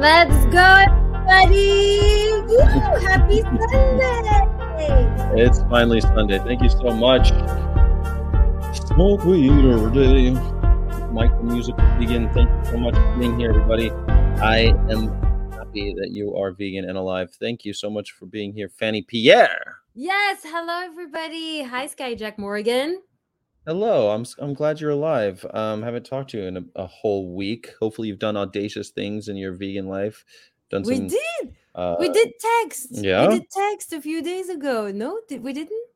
Let's go, everybody! Woo! Happy Sunday! It's finally Sunday. Thank you so much. Smoke weed every day. Michael Music Vegan. Thank you so much for being here, everybody. I am happy that you are vegan and alive. Thank you so much for being here, Fanny Pierre. Yes, hello, everybody. Hi, Skyjack Morgan. Hello, I'm I'm glad you're alive. Um, haven't talked to you in a, a whole week. Hopefully, you've done audacious things in your vegan life. Done We did. Uh, We did text. yeah? We did text a few days ago. No, did we didn't?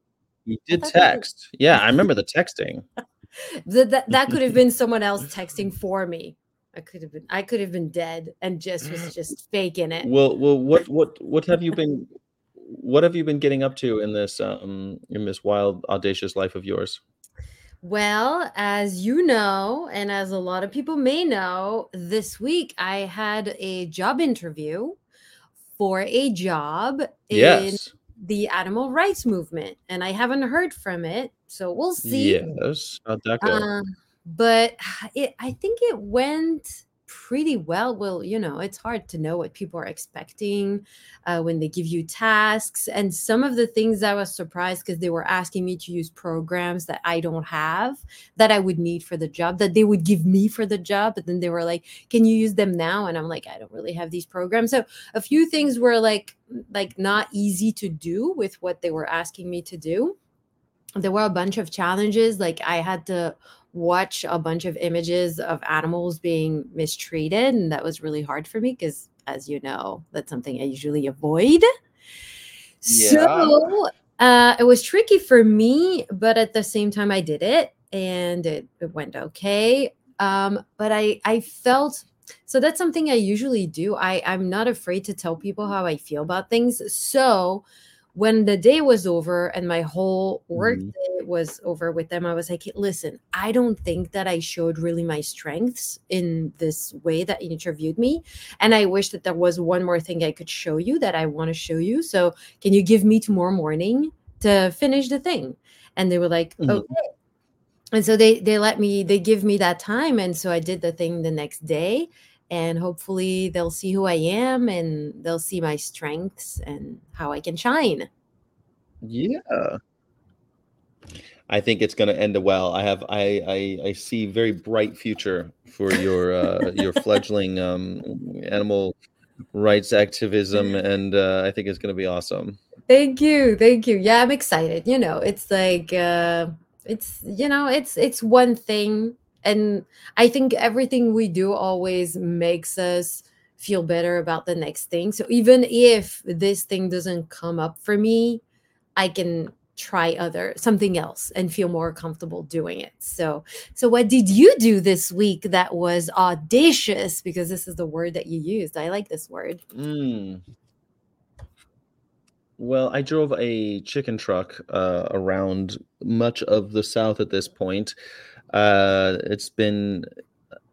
You did thought we did. text. Yeah, I remember the texting. That, that that could have been someone else texting for me. I could have been I could have been dead and just was just faking it. Well, well, what what what have you been what have you been getting up to in this um in this wild audacious life of yours? Well, as you know, and as a lot of people may know, this week I had a job interview for a job in the animal rights movement, and I haven't heard from it, so we'll see. Yes. How'd that go? Uh, but it, I think it went pretty well. Well, you know, it's hard to know what people are expecting uh, when they give you tasks. And some of the things I was surprised because they were asking me to use programs that I don't have that I would need for the job that they would give me for the job. But then they were like, "Can you use them now?" And I'm like, "I don't really have these programs." So a few things were like like not easy to do with what they were asking me to do there were a bunch of challenges like i had to watch a bunch of images of animals being mistreated and that was really hard for me because as you know that's something i usually avoid. So uh, it was tricky for me but at the same time i did it and it, it went okay. Um, but i i felt so that's something i usually do. I i'm not afraid to tell people how i feel about things. So when the day was over and my whole work Mhm. day was over with them, I was like, listen, I don't think that I showed really my strengths in this way that you interviewed me. And I wish that there was one more thing I could show you that I want to show you. So can you give me tomorrow morning to finish the thing? And they were like, Mhm. okay. And so they they let me, they give me that time. And so I did the thing the next day. And hopefully they'll see who I am and they'll see my strengths and how I can shine. Yeah. I think it's going to end well. I have I, I I see very bright future for your uh your fledgling um animal rights activism and uh, I think it's going to be awesome. Thank you. Thank you. Yeah, I'm excited. You know, it's like uh it's you know, it's it's one thing and I think everything we do always makes us feel better about the next thing. So even if this thing doesn't come up for me, I can try other something else and feel more comfortable doing it. So so what did you do this week that was audacious because this is the word that you used. I like this word. Mm. Well, I drove a chicken truck uh, around much of the South at this point. Uh, it's been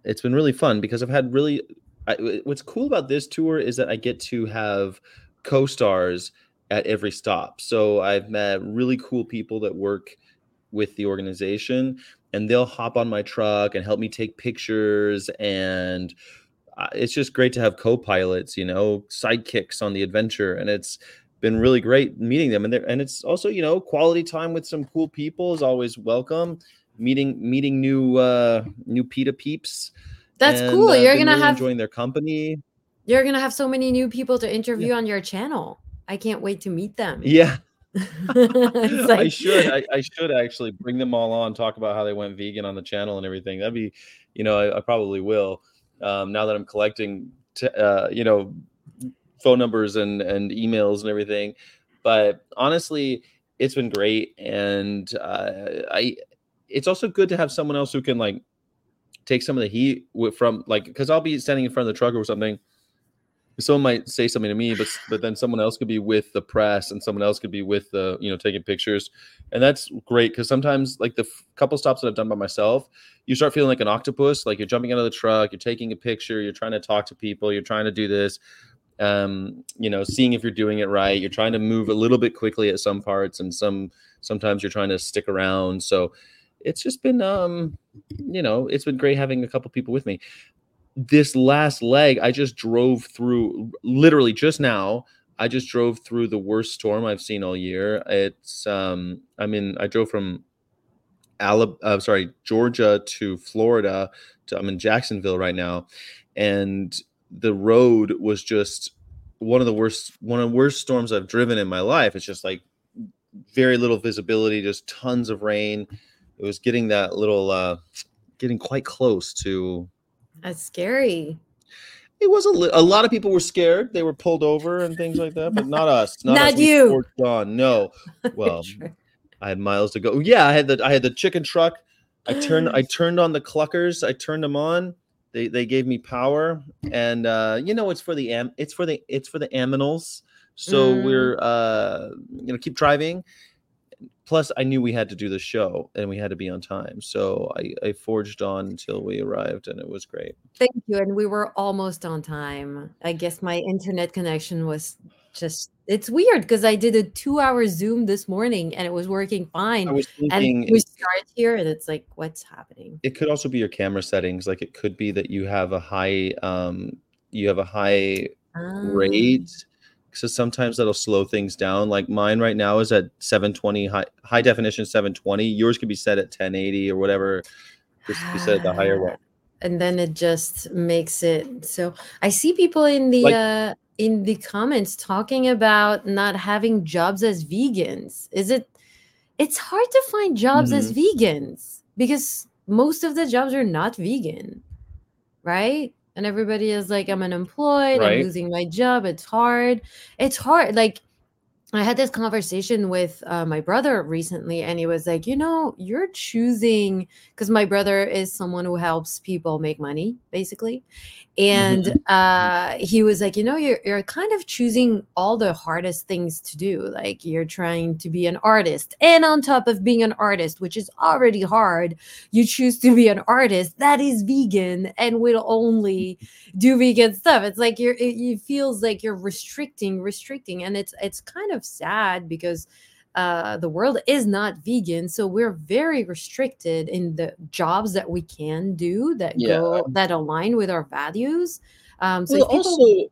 it's been really fun because I've had really. I, what's cool about this tour is that I get to have co-stars at every stop. So I've met really cool people that work with the organization, and they'll hop on my truck and help me take pictures and uh, it's just great to have co-pilots you know sidekicks on the adventure and it's been really great meeting them and and it's also you know quality time with some cool people is always welcome meeting meeting new uh new PETA peeps. That's and, cool. uh, You're gonna really have enjoying their company. You're gonna have so many new people to interview on your channel. I can't wait to meet them. yeah. It's I should. I, I should actually bring them all on talk about how they went vegan on the channel and everything. That'd be you know I, I probably will. Um now that I'm collecting t- uh you know phone numbers and and emails and everything. But honestly it's been great. And uh, i it's also good to have someone else who can like take some of the heat from like because i'll be standing in front of the truck or something someone might say something to me but but then someone else could be with the press and someone else could be with the you know taking pictures and that's great because sometimes like the f- couple stops that i've done by myself you start feeling like an octopus like you're jumping out of the truck you're taking a picture you're trying to talk to people you're trying to do this um you know seeing if you're doing it right you're trying to move a little bit quickly at some parts and some sometimes you're trying to stick around so it's just been um you know it's been great having a couple people with me this last leg, I just drove through literally just now. I just drove through the worst storm I've seen all year. It's um I mean I drove from Alabama, uh, sorry, Georgia to Florida. To, I'm in Jacksonville right now, and the road was just one of the worst one of the worst storms I've driven in my life. It's just like very little visibility, just tons of rain. It was getting that little uh getting quite close to That's scary. it was a, li- a lot of people were scared. They were pulled over and things like that, but not us. Not, Not us. You. on. No. Well. I had miles to go. Yeah, I had the I had the chicken truck. I turned I turned on the cluckers. I turned them on. They they gave me power, and uh, you know it's for the am it's for the it's for the aminals. So Mm. we're uh, you know keep driving. Plus, I knew we had to do the show and we had to be on time. So I, I forged on until we arrived, and it was great. Thank you. And we were almost on time. I guess my internet connection was just it's weird because I did a two hour Zoom this morning and it was working fine. I was and we start here and it's like, what's happening? it could also be your camera settings. Like it could be that you have a high um, you have a high Ah, rate so sometimes that'll slow things down. Like mine right now is at 720 high, high definition 720 yours could be set at 1080 or whatever. Just be set at the higher one. And then it just makes it so i see people in the Like- uh in the comments talking about not having jobs as vegans. Is it it's hard to find jobs as Mm-hmm. vegans because most of the jobs are not vegan right and everybody is like i'm unemployed i'm losing my job it's hard. It's hard like I had this conversation with uh, my brother recently, and he was like, You know, you're choosing because my brother is someone who helps people make money, basically. And uh, he was like, You know, you're, you're kind of choosing all the hardest things to do. Like, you're trying to be an artist. And on top of being an artist, which is already hard, you choose to be an artist that is vegan and will only do vegan stuff. It's like you're it, it feels like you're restricting, restricting, and it's it's kind of sad because uh the world is not vegan, so we're very restricted in the jobs that we can do that Yeah. go that align with our values. Um so Well, people-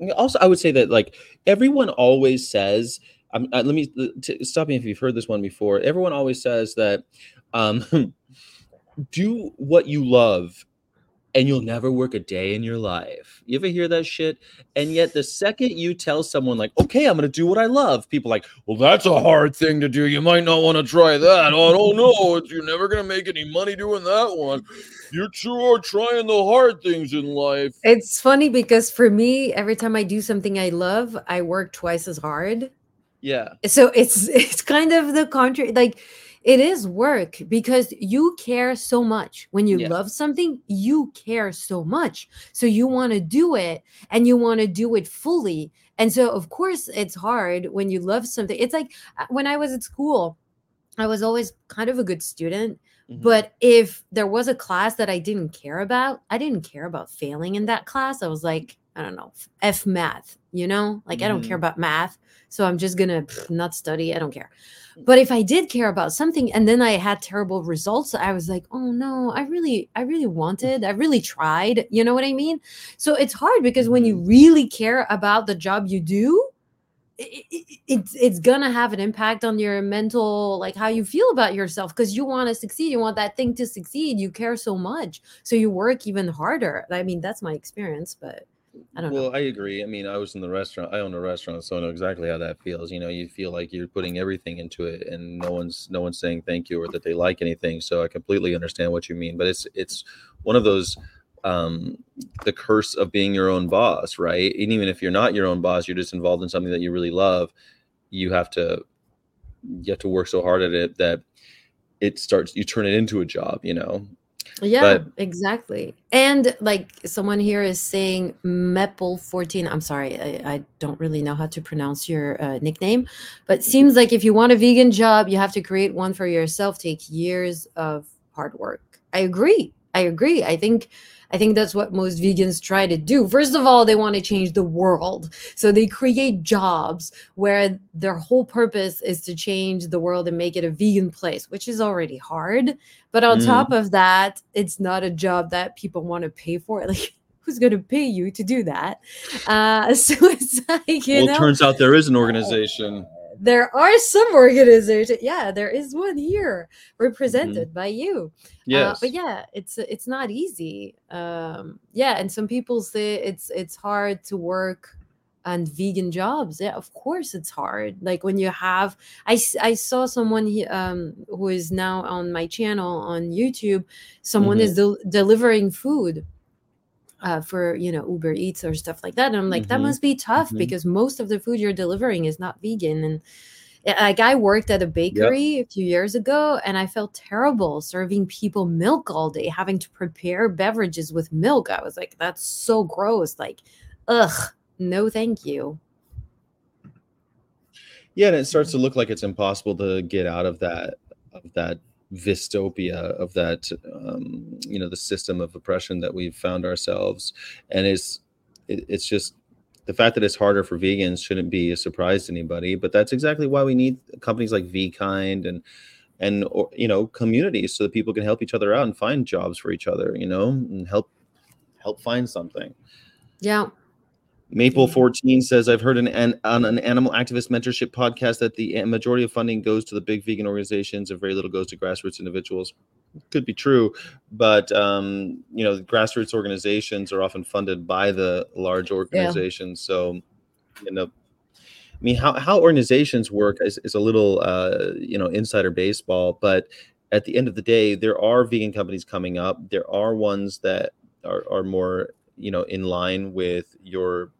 also- also i would say that like everyone always says um, uh, let me t- stop me if you've heard this one before everyone always says that um, do what you love and you'll never work a day in your life. You ever hear that shit? And yet, the second you tell someone, like, okay, I'm going to do what I love, people are like, well, that's a hard thing to do. You might not want to try that. Oh, no, no, it's- you're never going to make any money doing that one. You two are trying the hard things in life. it's funny because for me, every time I do something I love, I work twice as hard. Yeah. so it's it's kind of the contrary like it is work because you care so much when you Yeah. love something you care so much so you want to do it and you want to do it fully and so of course it's hard when you love something it's like uh, when i was at school i was always kind of a good student Mhm. but if there was a class that I didn't care about, I didn't care about failing in that class. I was like, I don't know, F math, you know, like I don't care mm-hmm. about math. So I'm just going to not study. I don't care. Mm. But if I did care about something and then I had terrible results, I was like, oh no, I really, I really wanted, I really tried. You know what I mean? So it's hard because when you mm-hmm. really care about the job you do, it, it- it's it's gonna have an impact on your mental like how you feel about yourself because you want to succeed you want that thing to succeed you care so much so you work even harder i mean that's my experience but i don't Well, know I agree. I mean, I was in the restaurant. I own a restaurant, so I know exactly how that feels. You know, you feel like you're putting everything into it, and no one's no one's saying thank you or that they like anything. So I completely understand what you mean. But it's it's one of those um the curse of being your own boss, right? And even if you're not your own boss, you're just involved in something that you really love. You have to you have to work so hard at it that it starts. You turn it into a job. You know. Yeah but- exactly and like someone here is saying meppel 14 i'm sorry I, I don't really know how to pronounce your uh, nickname but seems like if you want a vegan job you have to create one for yourself take years of hard work i agree I agree. I think I think that's what most vegans try to do. First of all, they want to change the world. So they create jobs where their whole purpose is to change the world and make it a vegan place, which is already hard. But on mm. top of that, it's not a job that people want to pay for. Like who's going to pay you to do that? Uh, so it's like, you well, know, it turns out there is an organization there are some organizations yeah there is one here represented mm-hmm. by you yeah uh, but yeah it's it's not easy um yeah and some people say it's it's hard to work on vegan jobs yeah of course it's hard like when you have i i saw someone he, um who is now on my channel on youtube someone mm-hmm. is del- delivering food uh, for you know Uber Eats or stuff like that. And I'm like, mm-hmm. that must be tough mm-hmm. because most of the food you're delivering is not vegan. And like I worked at a bakery yep. a few years ago, and I felt terrible serving people milk all day, having to prepare beverages with milk. I was like, that's so gross. Like, ugh, no, thank you. Yeah, and it starts to look like it's impossible to get out of that of that dystopia of that um, you know the system of oppression that we've found ourselves. And it's it, it's just the fact that it's harder for vegans shouldn't be a surprise to anybody but that's exactly why we need companies like vkind and and or, you know communities so that people can help each other out and find jobs for each other you know and help help find something. Yeah Maple 14 says, I've heard an, an, on an animal activist mentorship podcast that the majority of funding goes to the big vegan organizations and very little goes to grassroots individuals. Could be true, but um, you know, grassroots organizations are often funded by the large organizations. Yeah. So, you know, I mean, how, how organizations work is, is a little, uh, you know, insider baseball, but at the end of the day, there are vegan companies coming up. There are ones that are, are more, you know, in line with your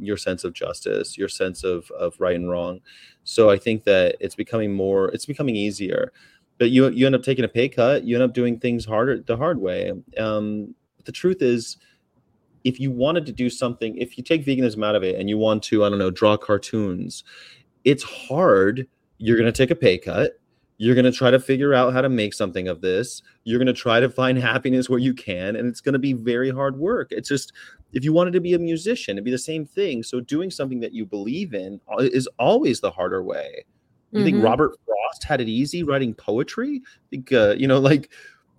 your sense of justice, your sense of of right and wrong. So I think that it's becoming more, it's becoming easier. But you you end up taking a pay cut. You end up doing things harder the hard way. Um, the truth is, if you wanted to do something, if you take veganism out of it and you want to, I don't know, draw cartoons, it's hard. You're going to take a pay cut you're going to try to figure out how to make something of this. You're going to try to find happiness where you can. And it's going to be very hard work. It's just, if you wanted to be a musician, it'd be the same thing. So doing something that you believe in uh, is always the harder way. You mm-hmm. think Robert Frost had it easy writing poetry? I think, uh, you know, like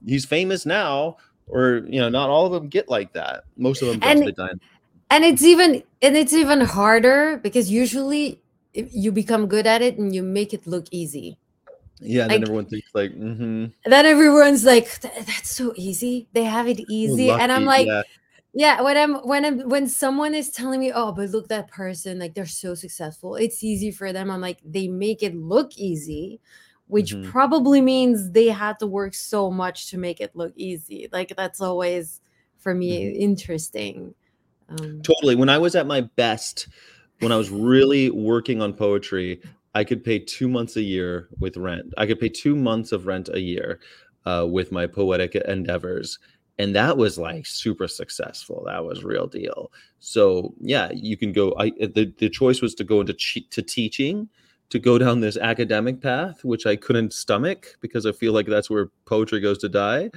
he's famous now, or, you know, not all of them get like that. Most of them and, and it's even, and it's even harder because usually you become good at it and you make it look easy yeah, and like, then everyone thinks like, mm-hmm. then everyone's like, that's so easy. They have it easy, Lucky, and I'm like, yeah. Yeah. When I'm when I'm when someone is telling me, oh, but look that person, like they're so successful. It's easy for them. I'm like, they make it look easy, which mm-hmm. probably means they had to work so much to make it look easy. Like that's always for me mm-hmm. interesting. Um, totally. When I was at my best, when I was really working on poetry, I could pay two months a year with rent. I could pay two months of rent a year uh, with my poetic endeavors. And that was like super successful. That was real deal. So yeah, you can go. I the, the choice was to go into to teaching, to go down this academic path, which I couldn't stomach because I feel like that's where poetry goes to die,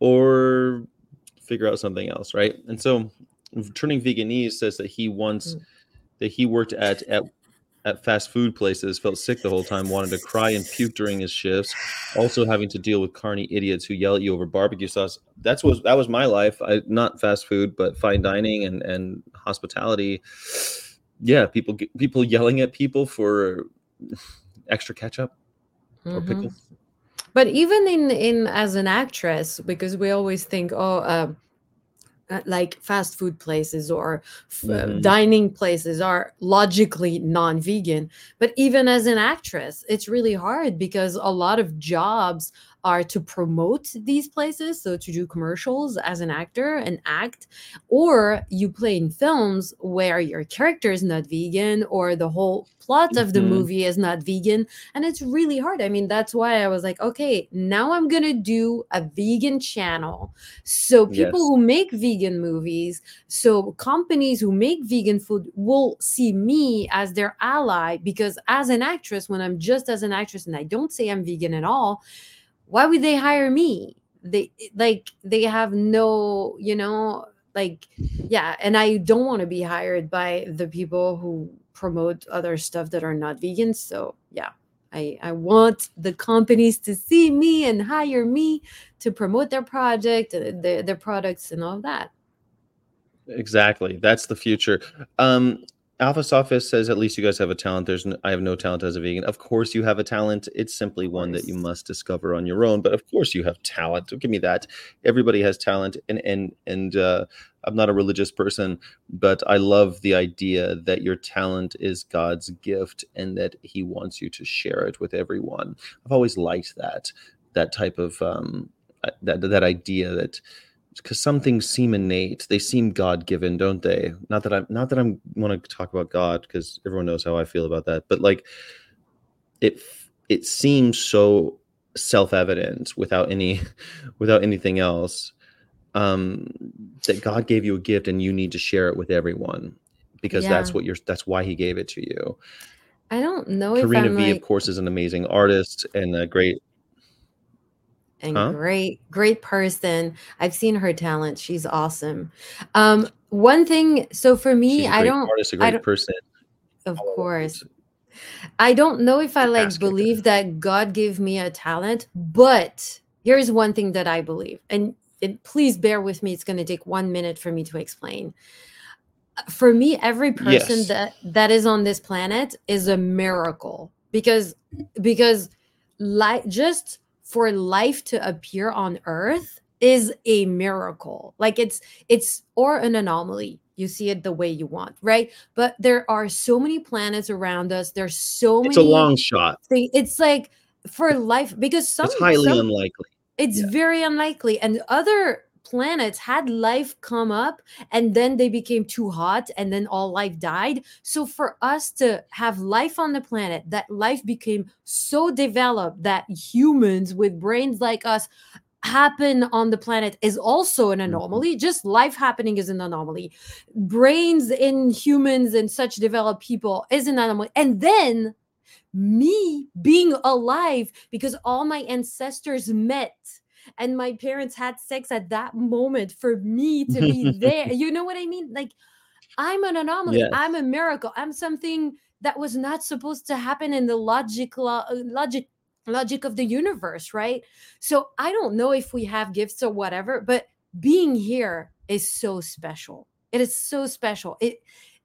or figure out something else, right? And so, turning veganese says that he once mm. that he worked at at at fast food places, felt sick the whole time, wanted to cry and puke during his shifts. Also having to deal with carny idiots who yell at you over barbecue sauce. That's was that was my life. I not fast food, but fine dining and and hospitality. Yeah, people people yelling at people for extra ketchup mm-hmm. or pickles. But even in in as an actress, because we always think, oh. Uh, uh, like fast food places or f- mm-hmm. dining places are logically non-vegan but even as an actress it's really hard because a lot of jobs are to promote these places so to do commercials as an actor and act or you play in films where your character is not vegan or the whole plot mm-hmm. of the mm-hmm. movie is not vegan and it's really hard i mean that's why i was like okay now i'm gonna do a vegan channel so people yes. who make vegan movies so companies who make vegan food will see me as their ally because as an actress when i'm just as an actress and i don't say i'm vegan at all why would they hire me? they like they have no you know like yeah and i don't want to be hired by the people who promote other stuff that are not vegan so yeah I, I want the companies to see me and hire me to promote their project, uh, their, their products, and all that. Exactly. That's the future. Um, Alpha Sophist says, at least you guys have a talent. There's, no, I have no talent as a vegan. Of course, you have a talent. It's simply one that you must discover on your own. But of course, you have talent. Don't give me that. Everybody has talent, and and and uh, I'm not a religious person, but I love the idea that your talent is God's gift and that He wants you to share it with everyone. I've always liked that that type of um, uh, that that idea that because some things seem innate. They seem god-given don't they? Not that i'm not that i'm want to talk about god because everyone knows how i feel about that but like it it seems so self-evident without any without anything else um that god gave you a gift and you need to share it with everyone because yeah. that's what you're that's why he gave it to you. I don't know karina v like... of course is an amazing artist and a great and huh? great great person. I've seen her talent. She's awesome. Um one thing so for me i don't artist, a great I don't, person. Of course. I don't know if i like believe that god gave me a talent but here's one thing that i believe and it, please bear with me it's going to take one minute for me to explain. For me every person yes. that that is on this planet is a miracle because because like just for life to appear on earth is a miracle. Like it's it's or an anomaly. You see it the way you want right? But there are so many planets around us. There's so many it's a long shot. thing. it's like for life because some it's highly some, unlikely. It's yeah. very unlikely. And other planets had life come up and then they became too hot and then all life died. So for us to have life on the planet, that life became so developed that humans with brains like us happen on the planet is also an mm-hmm. anomaly just life happening is an anomaly brains in humans and such developed people is an anomaly and then me being alive because all my ancestors met and my parents had sex at that moment for me to be there. You know what I mean? Like I'm an anomaly. Yes. I'm a miracle. I'm something that was not supposed to happen in the logic lo- uh, logic logic of the universe, right? So I don't know if we have gifts or whatever, but being here is so special. It is so special. It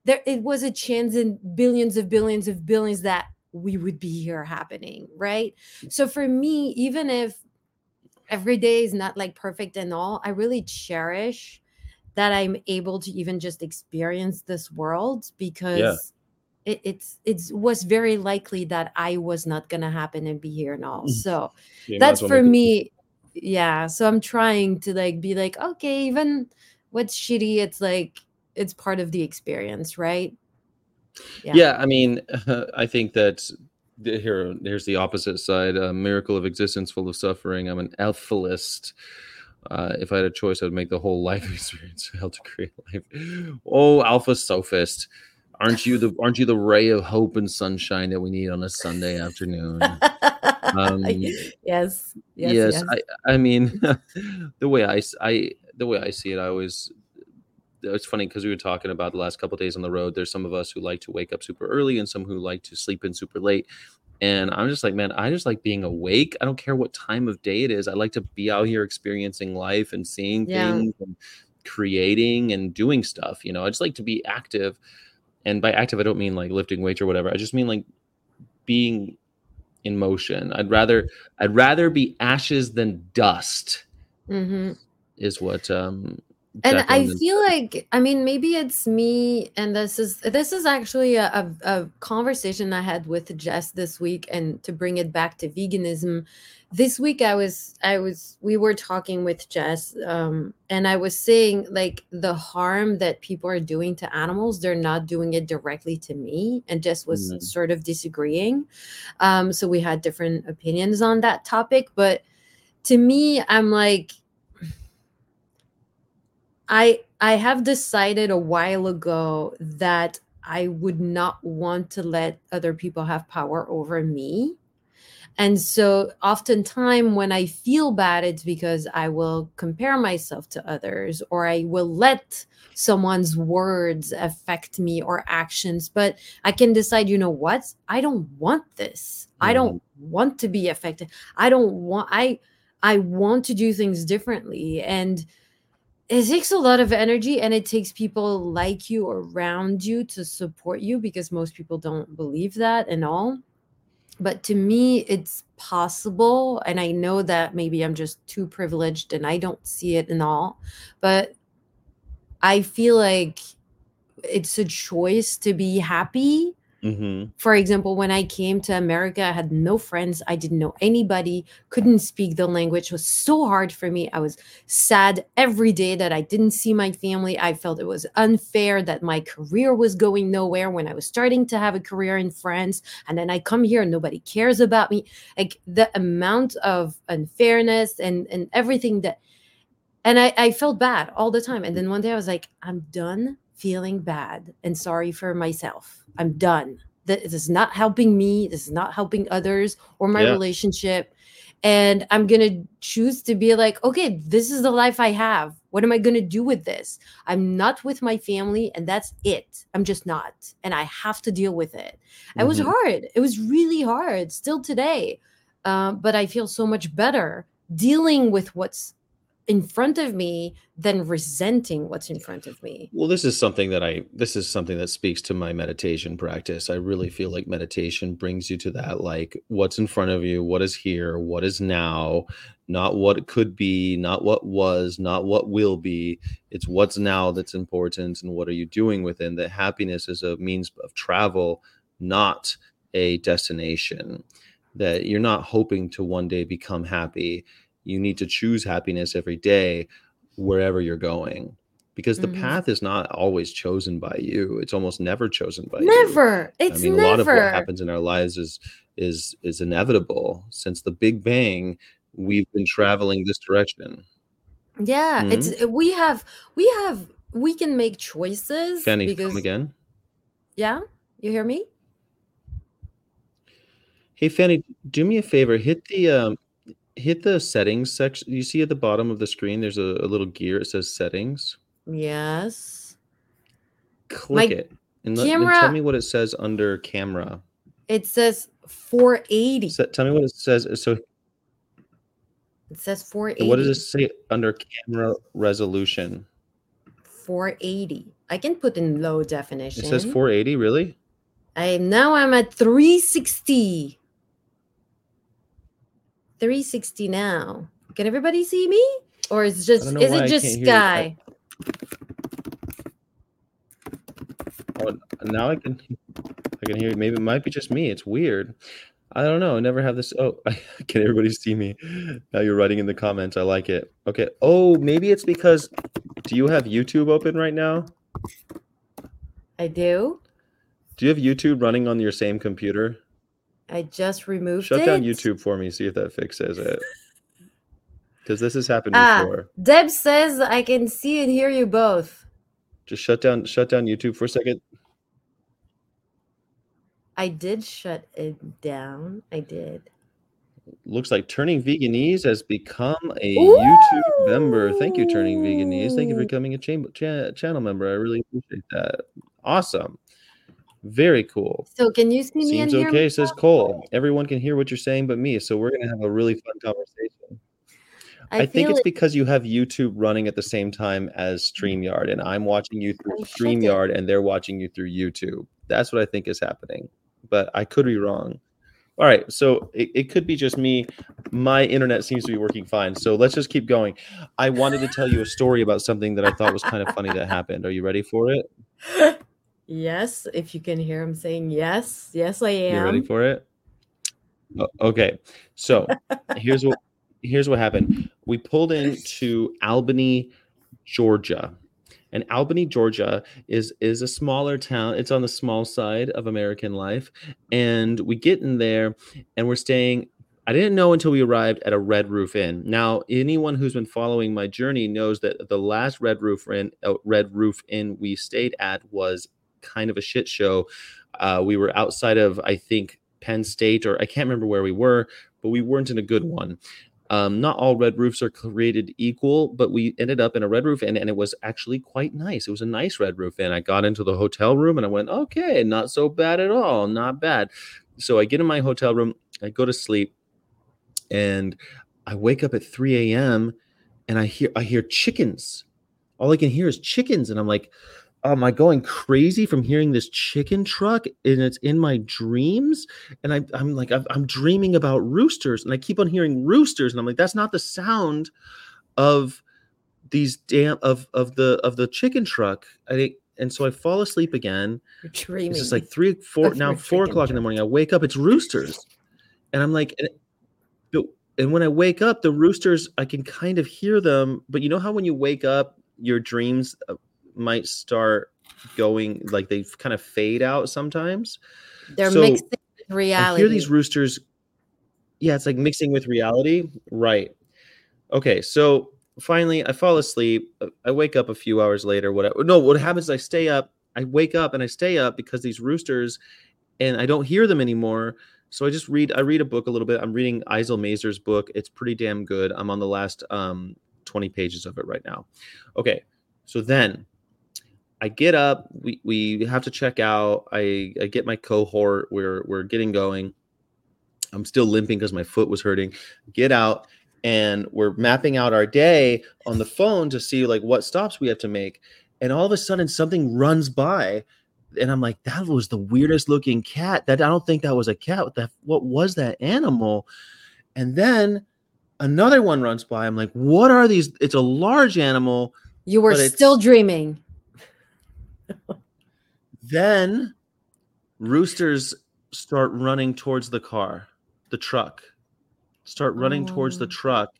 there it was a chance in billions of billions of billions that we would be here happening, right? So for me, even if every day is not like perfect and all. I really cherish that I'm able to even just experience this world because yeah. it, it's it's was very likely that I was not gonna happen and be here and all. Mm-hmm. So yeah, that's for me. Yeah. So I'm trying to like be like, okay, even what's shitty, it's like it's part of the experience, right? Yeah. yeah I mean, I think that here here's the opposite side a miracle of existence full of suffering. I'm an alphalist uh, if i had a choice i'd make the whole life experience hell to create life. Oh alpha sophist aren't you the aren't you the ray of hope and sunshine that we need on a sunday afternoon? Um, yes yes yes, yes. I, I mean the way I, I the way i see it i always it's funny because we were talking about the last couple days on the road. There's some of us who like to wake up super early and some who like to sleep in super late. And I'm just like, man, I just like being awake. I don't care what time of day it is. I like to be out here experiencing life and seeing yeah. things and creating and doing stuff. You know, I just like to be active. And by active, I don't mean like lifting weights or whatever. I just mean like being in motion. I'd rather I'd rather be ashes than dust. Mm-hmm. Is what um and i feel like i mean maybe it's me and this is this is actually a, a, a, conversation i had with jess this week and to bring it back to veganism this week i was i was we were talking with jess um, and i was saying like the harm that people are doing to animals they're not doing it directly to me and jess was mm-hmm. sort of disagreeing um, so we had different opinions on that topic but to me i'm like I I have decided a while ago that I would not want to let other people have power over me. And so oftentimes when I feel bad, it's because I will compare myself to others or I will let someone's words affect me or actions. But I can decide, you know what? I don't want this. Mm-hmm. I don't want to be affected. I don't want I I want to do things differently. And it takes a lot of energy and it takes people like you around you to support you because most people don't believe that and all. But to me it's possible and i know that maybe i'm just too privileged and i don't see it and all but i feel like it's a choice to be happy Mm-hmm. For example, when I came to America, I had no friends. I didn't know anybody, couldn't speak the language. It was so hard for me. I was sad every day that I didn't see my family. I felt it was unfair that my career was going nowhere when I was starting to have a career in France. And then I come here and nobody cares about me. Like the amount of unfairness and, and everything that, and I, I felt bad all the time. And then one day I was like, I'm done feeling bad and sorry for myself. I'm done. This is not helping me. This is not helping others or my yeah. relationship. And I'm going to choose to be like, okay, this is the life I have. What am I going to do with this? I'm not with my family, and that's it. I'm just not. And I have to deal with it. Mm-hmm. It was mm-hmm. hard. It was really hard still today. Um, but I feel so much better dealing with what's in front of me than resenting what's in front of me. Well, this is something that I this is something that speaks to my meditation practice. I really feel like meditation brings you to that like what's in front of you, what is here, what is now, not what could be, not what was, not what will be. It's what's now that's important and what are you doing within that happiness is a means of travel, not a destination. That you're not hoping to one day become happy you need to choose happiness every day wherever you're going because the mm-hmm. path is not always chosen by you it's almost never chosen by never. you never it's i mean never. a lot of what happens in our lives is is is inevitable since the big bang we've been traveling this direction yeah mm-hmm. it's we have we have we can make choices Fanny, because come again yeah you hear me hey fanny do me a favor hit the um hit the settings section. You see at the bottom of the screen, there's a, a little gear. It says settings. Yes. Click My it and, let, camera, and tell me what it says under camera. It says 480. So, tell me what it says. So it says 480. What does it say under camera resolution? 480. I can put in low definition. It says 480, really? I now I'm at 360. 360 now. Can everybody see me? Or is just is it just sky? Oh, now I can I can hear you. Maybe it might be just me. It's weird. I don't know. I never have this. Oh, can everybody see me? Now you're writing in the comments. I like it. Okay. Oh, maybe it's because do you have YouTube open right now? I do. Do you have YouTube running on your same computer? I just removed Shut it. down YouTube for me. See if that fixes it. Because this has happened ah, before. Deb says I can see and hear you both. Just shut down shut down YouTube for a second. I did shut it down. I did. Looks like Turning Veganese has become a Ooh! YouTube member. Thank you, Turning Veganese. Thank you for becoming a cha- cha- channel member. I really appreciate that. Awesome. Very cool. So can you see me? Seems okay, says Cole. Everyone can hear what you're saying but me. So we're gonna have a really fun conversation. I, I think it's it. because you have YouTube running at the same time as StreamYard, and I'm watching you through oh, StreamYard and they're watching you through YouTube. That's what I think is happening. But I could be wrong. All right, so it, it could be just me. My internet seems to be working fine. So let's just keep going. I wanted to tell you a story about something that I thought was kind of funny that happened. Are you ready for it? Yes, if you can hear him saying yes. Yes, I am. You ready for it? Okay. So here's what here's what happened. We pulled into Albany, Georgia. And Albany, Georgia is is a smaller town. It's on the small side of American life. And we get in there and we're staying I didn't know until we arrived at a Red Roof Inn. Now, anyone who's been following my journey knows that the last Red Roof Inn, uh, Red Roof Inn we stayed at was kind of a shit show. Uh, we were outside of, I think, Penn State or I can't remember where we were, but we weren't in a good one. Um, not all red roofs are created equal, but we ended up in a red roof inn, and it was actually quite nice. It was a nice red roof inn. I got into the hotel room and I went, okay, not so bad at all, not bad. So I get in my hotel room, I go to sleep, and I wake up at 3 a.m. and I hear I hear chickens. All I can hear is chickens, and I'm like, am I going crazy from hearing this chicken truck and it's in my dreams? And I, I'm like, I'm dreaming about roosters and I keep on hearing roosters. And I'm like, that's not the sound of these damn of of the of the chicken truck. I think and so I fall asleep again. You're dreaming. It's just like three, four now, four o'clock truck. in the morning. I wake up, it's roosters. And I'm like, and, and when I wake up, the roosters, I can kind of hear them. But you know how when you wake up, your dreams uh, might start going like they kind of fade out sometimes. They're so mixing with reality. I hear these roosters. Yeah, it's like mixing with reality. Right. Okay, so finally I fall asleep. I wake up a few hours later. Whatever. No, what happens is I stay up. I wake up and I stay up because these roosters, and I don't hear them anymore. So I just read. I read a book a little bit. I'm reading Eisel Mazard's book. It's pretty damn good. I'm on the last um, 20 pages of it right now. Okay, so then I get up, we, we have to check out. I, I get my cohort, we're we're getting going. I'm still limping because my foot was hurting. Get out and we're mapping out our day on the phone to see like what stops we have to make. And all of a sudden something runs by and I'm like, that was the weirdest looking cat. That I don't think that was a cat. What that what was that animal? And then another one runs by. I'm like, what are these? It's a large animal. You were still dreaming. Then roosters start running towards the car, the truck. Start running oh. towards the oh. truck.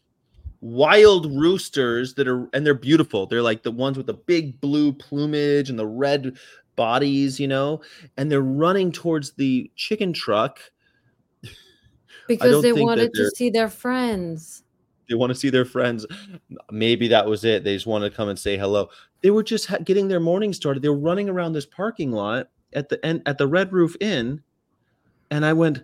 Wild roosters that are and they're beautiful. They're like the ones with the big blue plumage and the red bodies, you know, and they're running towards the chicken truck because they wanted to see their friends. They want to see their friends. Maybe that was it. They just wanted to come and say hello. They were just ha- getting their morning started. They were running around this parking lot at the end at the Red Roof Inn, and I went.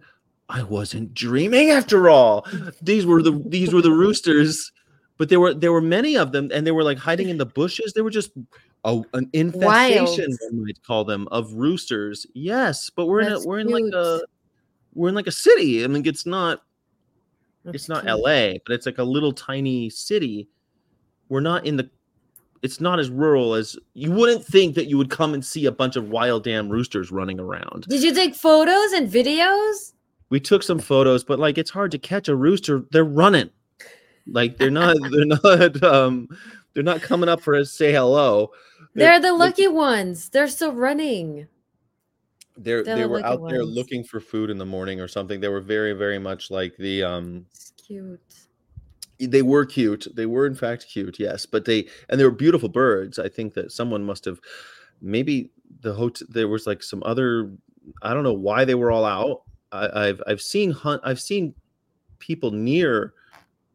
I wasn't dreaming after all. These were the these were the roosters, but there were there were many of them, and they were like hiding in the bushes. They were just a, an infestation, one might call them, of roosters. Yes, but we're That's in a, we're in like a we're in like a city. I mean, it's not That's it's not. LA, but it's like a little tiny city. We're not in the it's not as rural as you wouldn't think that you would come and see a bunch of wild damn roosters running around. Did you take photos and videos? We took some photos, but like it's hard to catch a rooster. They're running. Like they're not they're not um they're not coming up for us say hello. They're, they're the lucky they're, ones. They're still running they're, they were out there looking for food in the morning or something. They were very, very much like the um it's cute. They were cute. They were in fact cute, yes. But they and they were beautiful birds. I think that someone must have maybe the hotel there was like some other I don't know why they were all out. I, I've I've seen hunt I've seen people near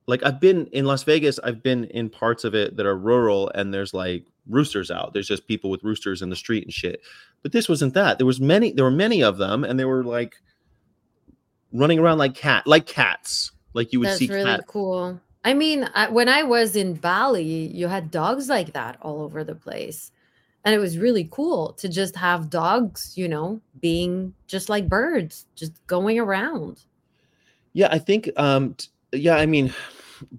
like I've been in Las Vegas, I've been in parts of it that are rural and there's like roosters out. There's just people with roosters in the street and shit. But this wasn't that. There was many there were many of them and they were like running around like cat like cats. Like you would That's see really cat. cool. I mean, I, when I was in Bali, you had dogs like that all over the place. And it was really cool to just have dogs, you know, being just like birds, just going around. Yeah, I think um t- yeah, I mean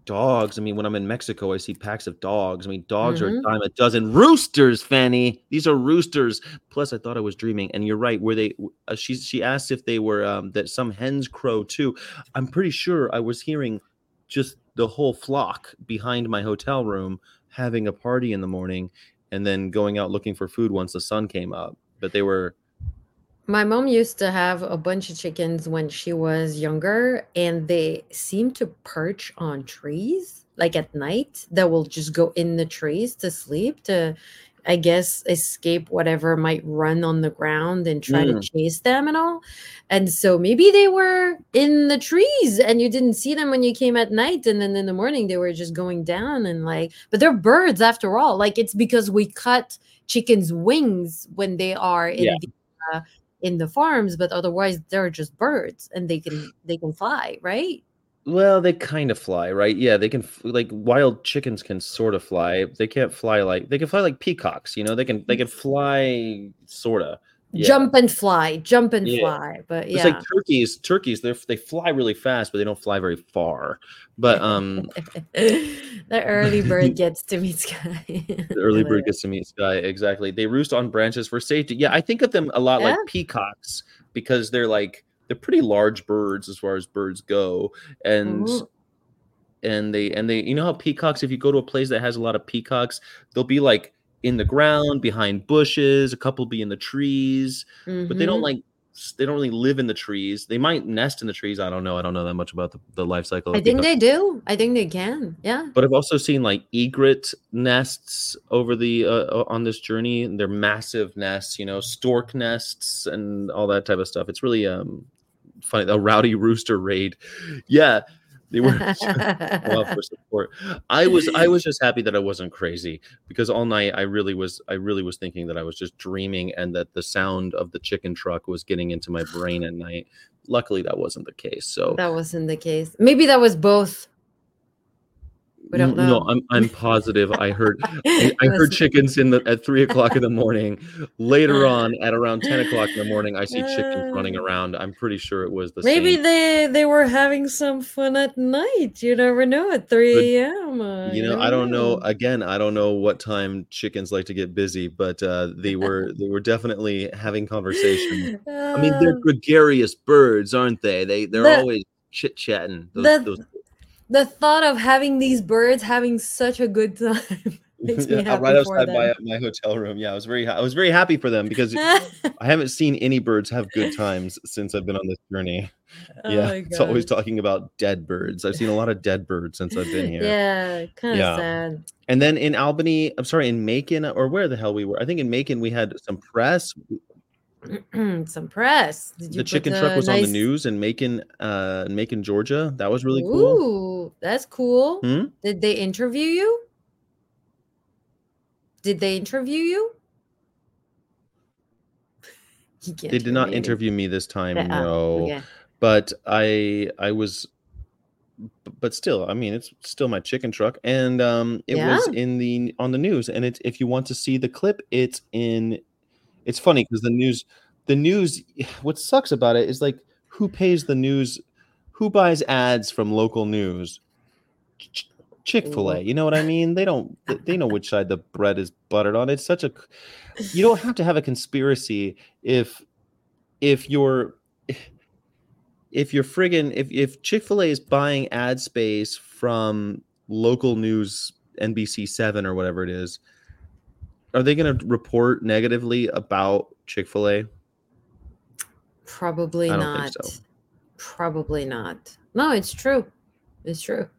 dogs. I mean, when I'm in Mexico, I see packs of dogs. I mean, dogs mm-hmm. are a dime a dozen. Roosters, Fanny. These are roosters. Plus, I thought I was dreaming. And you're right. Were they? Uh, she she asked if they were um, that some hens crow too. I'm pretty sure I was hearing just the whole flock behind my hotel room having a party in the morning, and then going out looking for food once the sun came up. But they were my mom used to have a bunch of chickens when she was younger, and they seem to perch on trees like at night that will just go in the trees to sleep to I guess escape whatever might run on the ground and try mm. to chase them and all. And so maybe they were in the trees and you didn't see them when you came at night. And then in the morning they were just going down and like, but they're birds after all. Like it's because we cut chickens' wings when they are in yeah. the uh, in the farms, but otherwise they're just birds and they can they can fly, right? Well, they kind of fly, right? Yeah, they can like wild chickens can sort of fly. They can't fly like they can fly like peacocks, you know. They can they can fly sort of. Yeah. Jump and fly, jump and Yeah. fly. But yeah, It's like turkeys. Turkeys, they they fly really fast, but they don't fly very far. But um, the early bird gets to meet sky. the early bird gets to meet sky. Exactly. They roost on branches for safety. Yeah, I think of them a lot like peacocks because they're like they're pretty large birds as far as birds go, and Mhm. and they and they you know how peacocks if you go to a place that has a lot of peacocks they'll be like in the ground behind bushes a couple be in the trees but they don't Mhm. like they don't really live in the trees they might nest in the trees i don't know i don't know that much about the, the life cycle I think they do. I think they can. Yeah. but i've also seen like egret nests over the uh, on this journey they're massive nests you know stork nests and all that type of stuff it's really um funny a rowdy rooster raid yeah they were well for support. I was I was just happy that I wasn't crazy because all night I really was I really was thinking that I was just dreaming and that the sound of the chicken truck was getting into my brain at night. Luckily that wasn't the case. So that wasn't the case. Maybe that was both. We don't know. No, I'm I'm positive I heard I, I heard chickens in the at three o'clock in the morning. Later on, at around ten o'clock in the morning, I see chickens running Uh, around. I'm pretty sure it was the Maybe same. they they were having some fun at night. You never know at 3 a.m. uh, you know i don't know again i don't know what time chickens like to get busy but uh they were they were definitely having conversation i mean they're Uh, gregarious birds aren't they they they're The- always chit-chatting those, the- those the thought of having these birds having such a good time makes me happy right outside my, my hotel room. Yeah i was very i was very happy for them because i haven't seen any birds have good times since i've been on this journey. Oh yeah it's always talking about dead birds. I've seen a lot of dead birds since i've been here. Yeah, kind of Yeah. sad. and then in albany i'm sorry in macon or where the hell we were i think in macon we had some press Some press. Did you the chicken truck was on the news in Macon, uh, in Macon, Georgia. That was really cool. Ooh, that's cool. Hmm? Did they interview you? Did they interview you? You They did not interview me this time, Uh, no. okay. But I, I was, but still, I mean, it's still my chicken truck, and um, it was in the on the news. And it's if you want to see the clip, it's in. It's funny because the news, the news. What sucks about it is like who pays the news, who buys ads from local news. Chick Fil A, you know what I mean? They don't. they- know which side the bread is buttered on. It's such a. You don't have to have a conspiracy if, if you're, if you're friggin' if if Chick Fil A is buying ad space from local news NBC Seven or whatever it is, are they going to report negatively about Chick Fil A? Probably not. so. Probably not. No, it's true. It's true.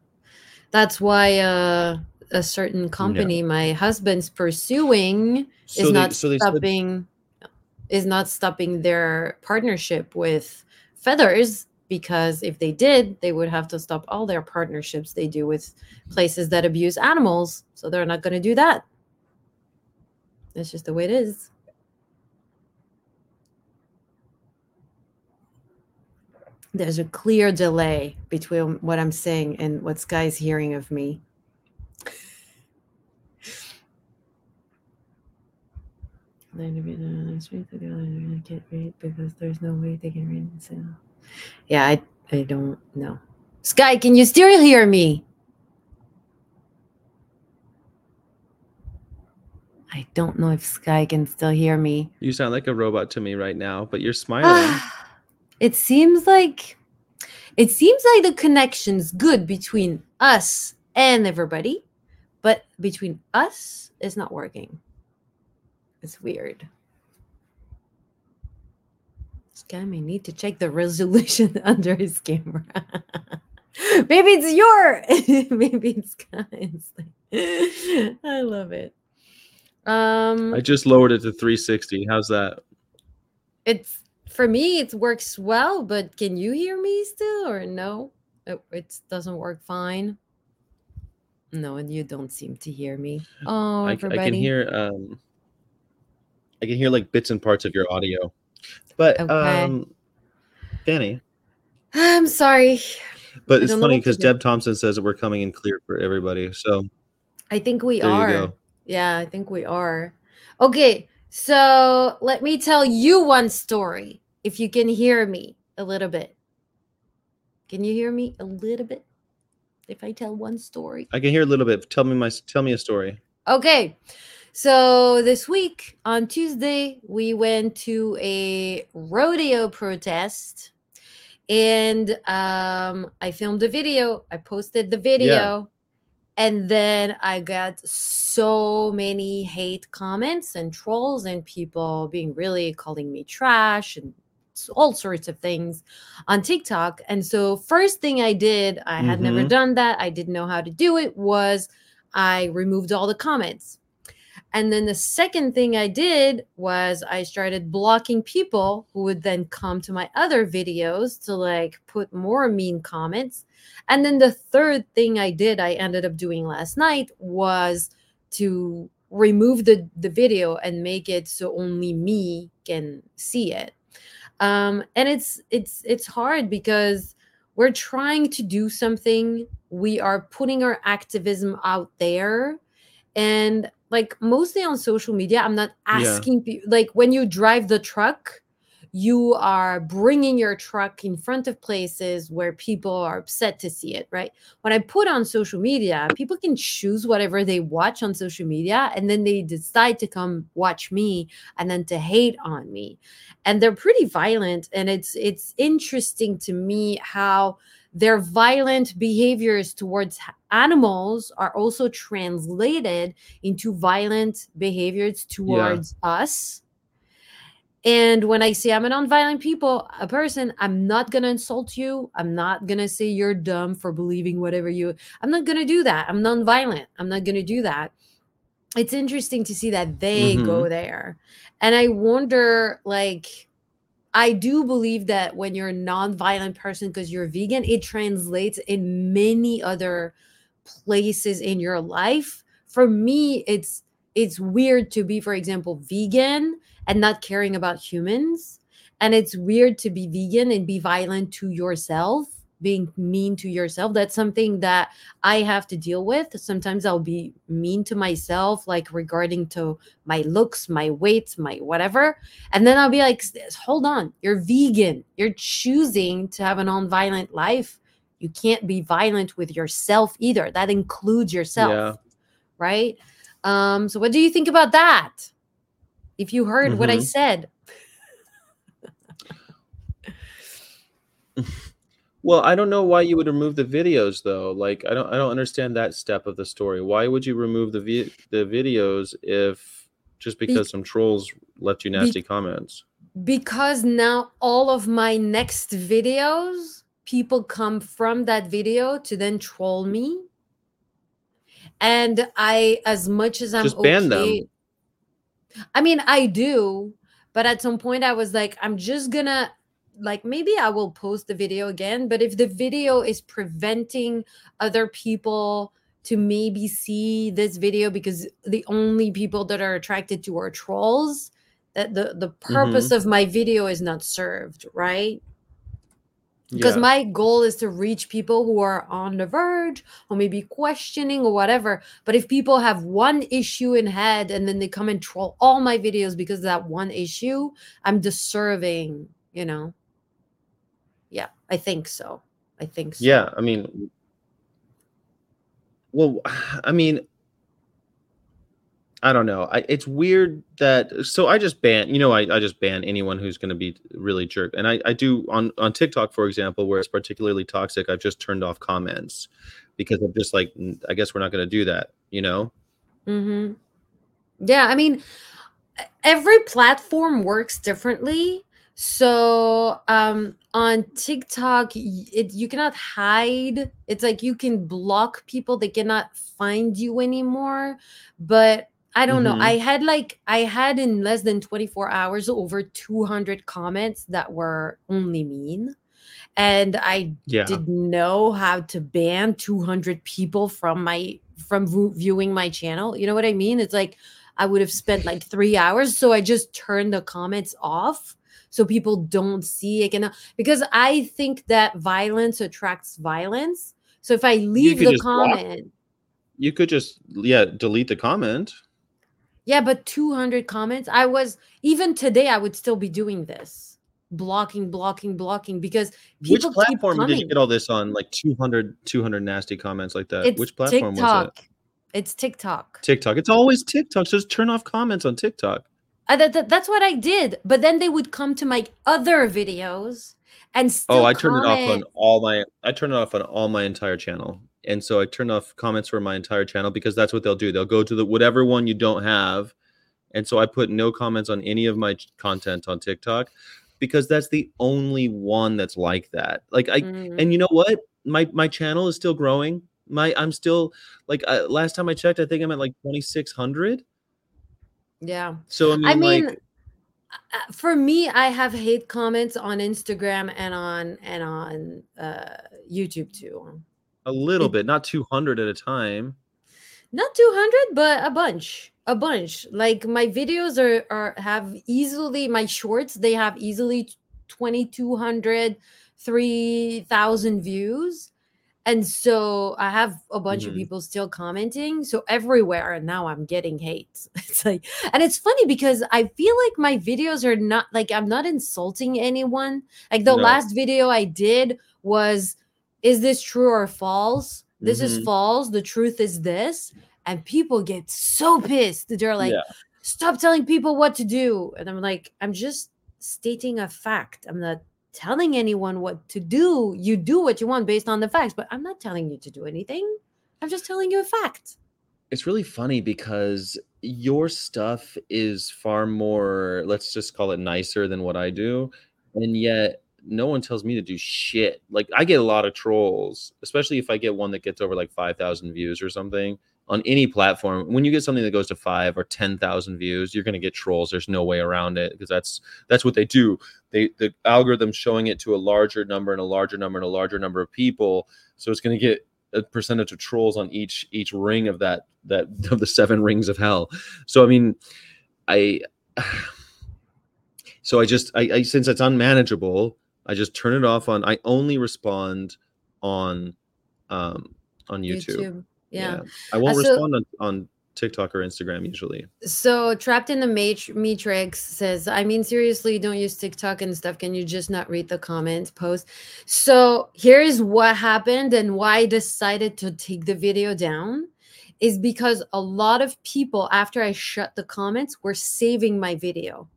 That's why uh, a certain company my husband's pursuing So is they, not so they said, stopping is not stopping their partnership with Feathers because if they did, they would have to stop all their partnerships they do with places that abuse animals. So they're not going to do that. It's just the way it is. There's a clear delay between what I'm saying and what Sky's hearing of me. Uh, get read because there's no way they can read say. Yeah, I I don't know. Sky, can you still hear me? I don't know if Sky can still hear me. you sound like a robot to me right now, but you're smiling. it seems like it seems like the connection's good between us and everybody, but between us it's not working. It's weird. Guy may need to check the resolution under his camera. maybe it's your maybe it's Sky's. I love it. Um I just lowered it to 360. How's that? it's for me it works well but can you hear me still or no it, it doesn't work fine no and you don't seem to hear me oh I, I can hear um I can hear like bits and parts of your audio. But Okay. um, Danny, I'm sorry. but I it's funny because. Deb Thompson says that we're coming in clear for everybody. So I think we there you are. Yeah, I think we are. Okay, so let me tell you one story. If you can hear me a little bit. Can you hear me a little bit? If I tell one story. I can hear a little bit. Tell me my tell me a story. Okay. So this week on Tuesday, we went to a rodeo protest and um, I filmed a video. I posted the video. And then I got so many hate comments and trolls and people being really calling me trash and all sorts of things on TikTok. And so, first thing I did, I had never Mhm. done that. I didn't know how to do it. Was I removed all the comments. And then the second thing I did was I started blocking people who would then come to my other videos to like put more mean comments. And then the third thing I did, I ended up doing last night was to remove the, the video and make it so only me can see it. Um, and it's it's it's hard because we're trying to do something. We are putting our activism out there and like mostly on social media i'm not Yeah. asking people like when you drive the truck you are bringing your truck in front of places where people are upset to see it right when i put on social media people can choose whatever they watch on social media and then they decide to come watch me and then to hate on me and they're pretty violent and it's it's interesting to me how their violent behaviors towards animals are also translated into violent behaviors towards us. And when I say I'm a nonviolent people, a person, I'm not gonna insult you. I'm not gonna say you're dumb for believing whatever you. I'm not gonna do that. I'm nonviolent. I'm not gonna do that. It's interesting to see that they go mm-hmm. there, and I wonder, like, I do believe that when you're a non-violent person because you're vegan, it translates in many other places in your life. For me, it's it's weird to be, for example, vegan and not caring about humans. And it's weird to be vegan and be violent to yourself, being mean to yourself. That's something that I have to deal with. Sometimes I'll be mean to myself, like regarding to my looks, my weight, my whatever. And then I'll be like, hold on, you're vegan. You're choosing to have a non-violent life. You can't be violent with yourself either. That includes yourself. Yeah. Right. Um, so what do you think about that? If you heard what I Mhm. said. Well, I don't know why you would remove the videos though. Like I don't I don't understand that step of the story. Why would you remove the vi- the videos if just because some trolls left you nasty comments? because now all of my next videos people come from that video to then troll me. And i as much as i'm Just ban them. okay i mean i do but at some point i was like i'm just gonna like maybe i will post the video again but if the video is preventing other people to maybe see this video because the only people that are attracted to are trolls that the the purpose mm-hmm. of my video is not served right because Yeah. my goal is to reach people who are on the verge or maybe questioning or whatever. But if people have one issue in head and then they come and troll all my videos because of that one issue i'm deserving you know? Yeah i think so. I think so. Yeah, I mean, well, I mean, I don't know. I, it's weird that so I just ban. You know, I, I just ban anyone who's going to be really jerk. And I, I do on on TikTok, for example, where it's particularly toxic. I've just turned off comments because I'm just like, I guess we're not going to do that. You know? hmm Yeah, I mean, every platform works differently. So um, on TikTok, it you cannot hide. It's like you can block people; they cannot find you anymore. But I don't know. Mhm. I had like I had in less than twenty four hours over two hundred comments that were only mean, and I Yeah. didn't know how to ban 200 people from my from vu- viewing my channel you know what i mean it's like i would have spent like three hours so i just turned the comments off so people don't see it and because i think that violence attracts violence so if i leave the comment block. you could just yeah delete the comment yeah but 200 comments i was even today i would still be doing this. Blocking blocking blocking because people. which platform did you get all this on? Like 200 200 nasty comments like that. It's which platform TikTok. was it? It's tiktok. Tiktok. It's always tiktok so just turn off comments on tiktok. Uh, that, that, that's what i did but then they would come to my other videos and oh i turned comment. it off on all my i turned it off on all my entire channel and so i turn off comments for my entire channel because that's what they'll do they'll go to the whatever one you don't have and so i put no comments on any of my content on tiktok because that's the only one that's like that. Like I mm. and you know what? My my channel is still growing. My I'm still like uh, last time I checked, I think I'm at like 2600. Yeah. So I mean, I mean like, uh, for me, I have hate comments on Instagram and on and on uh, YouTube too. A little bit, not 200 at a time. Not 200, but a bunch a bunch like my videos are, are have easily my shorts they have easily 2200 3000 views and so i have a bunch mm-hmm. of people still commenting so everywhere and now i'm getting hate it's like and it's funny because i feel like my videos are not like i'm not insulting anyone like the no. last video i did was is this true or false this mm-hmm. is false the truth is this and people get so pissed. They're like, yeah. stop telling people what to do. And I'm like, I'm just stating a fact. I'm not telling anyone what to do. You do what you want based on the facts, but I'm not telling you to do anything. I'm just telling you a fact. It's really funny because your stuff is far more, let's just call it nicer than what I do. And yet, no one tells me to do shit. Like I get a lot of trolls, especially if I get one that gets over like 5,000 views or something on any platform. When you get something that goes to five or ten thousand views you're going to get trolls. There's no way around it because that's that's what they do. They the algorithm showing it to a larger number and a larger number and a larger number of people so it's going to get a percentage of trolls on each each ring of that that of the seven rings of hell. So i mean i so i just I, I since it's unmanageable i just turn it off on i only respond on um on youtube. YouTube yeah. yeah. I won't uh, so, respond on, on TikTok or Instagram usually. So trapped in the matrix says, I mean, seriously, don't use TikTok and stuff. Can you just not read the comments post? So here's what happened and why I decided to take the video down is because a lot of people after I shut the comments were saving my video.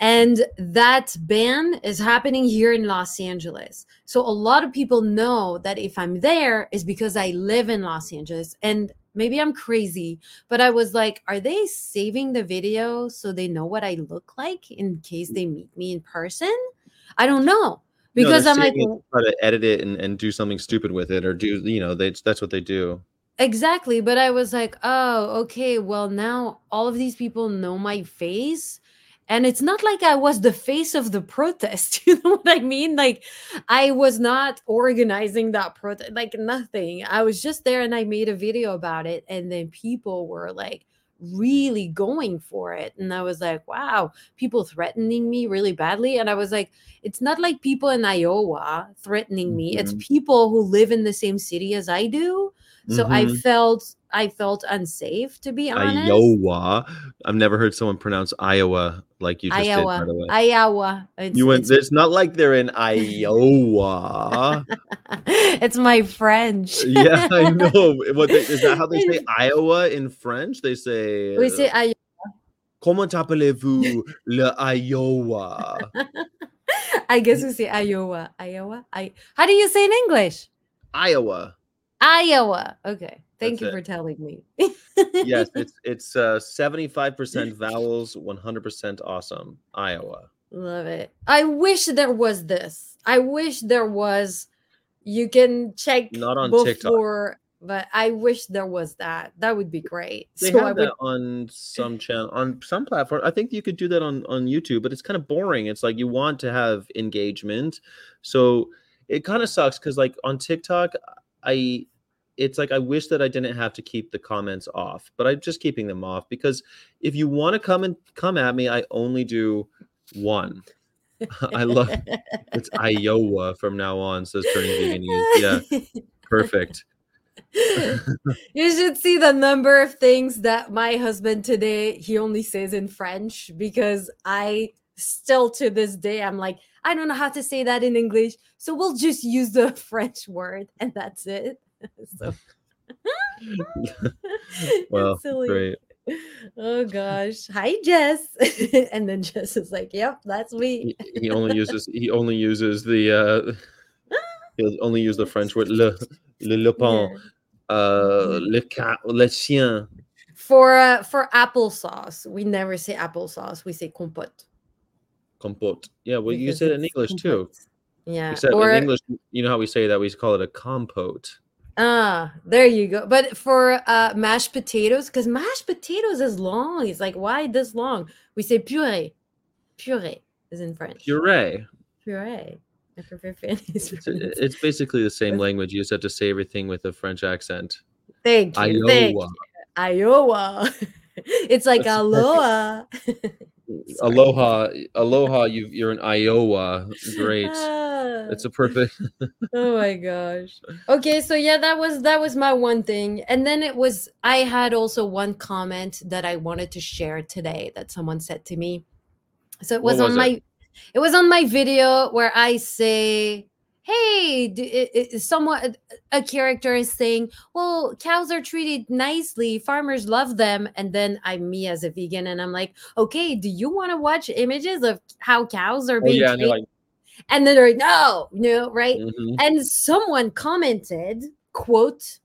And that ban is happening here in Los Angeles. So a lot of people know that if I'm there is because I live in Los Angeles. And maybe I'm crazy, but I was like, are they saving the video so they know what I look like in case they meet me in person? I don't know. Because no, I'm like try to edit it and, and do something stupid with it or do you know they that's what they do. Exactly. But I was like, oh, okay. Well, now all of these people know my face and it's not like i was the face of the protest you know what i mean? Like i was not organizing that protest like nothing. I was just there and i made a video about it and then people were like really going for it. And i was like wow people threatening me really badly? And i was like it's not like people in iowa threatening me. Mm-hmm. it's people who live in the same city as i do. So mm-hmm. I felt I felt unsafe to be honest. Iowa. I've never heard someone pronounce Iowa like you just Iowa. did. Iowa. It's, you went. It's, not like they're in Iowa. it's my French. yeah, I know. What they, is that? How they say Iowa in French? They say. We say Iowa. Comment appelez-vous le Iowa? I guess we say Iowa. Iowa. I. How do you say in English? Iowa. Iowa. Okay. Thank That's you it. for telling me. yes, it's it's uh 75% vowels, 100% awesome. Iowa. Love it. I wish there was this. I wish there was you can check not on before, TikTok. But I wish there was that. That would be great. They so have I would... that on some channel on some platform. I think you could do that on on YouTube, but it's kind of boring. It's like you want to have engagement, so it kind of sucks because like on TikTok, I it's like I wish that I didn't have to keep the comments off, but I'm just keeping them off because if you want to come and come at me, I only do one. I love it's Iowa from now on. Says turning vegan. Yeah, perfect. you should see the number of things that my husband today he only says in French because I still to this day I'm like I don't know how to say that in English, so we'll just use the French word and that's it. so well, great. Oh gosh. Hi Jess. and then Jess is like, Yep, that's me. He, he only uses he only uses the uh he'll only use the French word le le lapin. Yeah. Uh le cat le chien. For uh for applesauce, we never say applesauce, we say compote. Compote. Yeah, well because you said it in English compote. too. Yeah. Except or, in English, you know how we say that we call it a compote. Ah, there you go. But for uh mashed potatoes, because mashed potatoes is long. It's like why this long? We say puree. Puree is in French. Puree. Puree. It's, it's basically the same language. You just have to say everything with a French accent. Thank you. Iowa. Thank you. Iowa. it's like aloha. aloha, aloha. You you're in Iowa. Great. Ah. it's a perfect. oh my gosh. Okay, so yeah, that was that was my one thing, and then it was I had also one comment that I wanted to share today that someone said to me. So it was, was on it? my, it was on my video where I say hey it, someone a character is saying well cows are treated nicely farmers love them and then i'm me as a vegan and i'm like okay do you want to watch images of how cows are oh, being oh, yeah, treated? Like- and then they're like no no right mm-hmm. and someone commented quote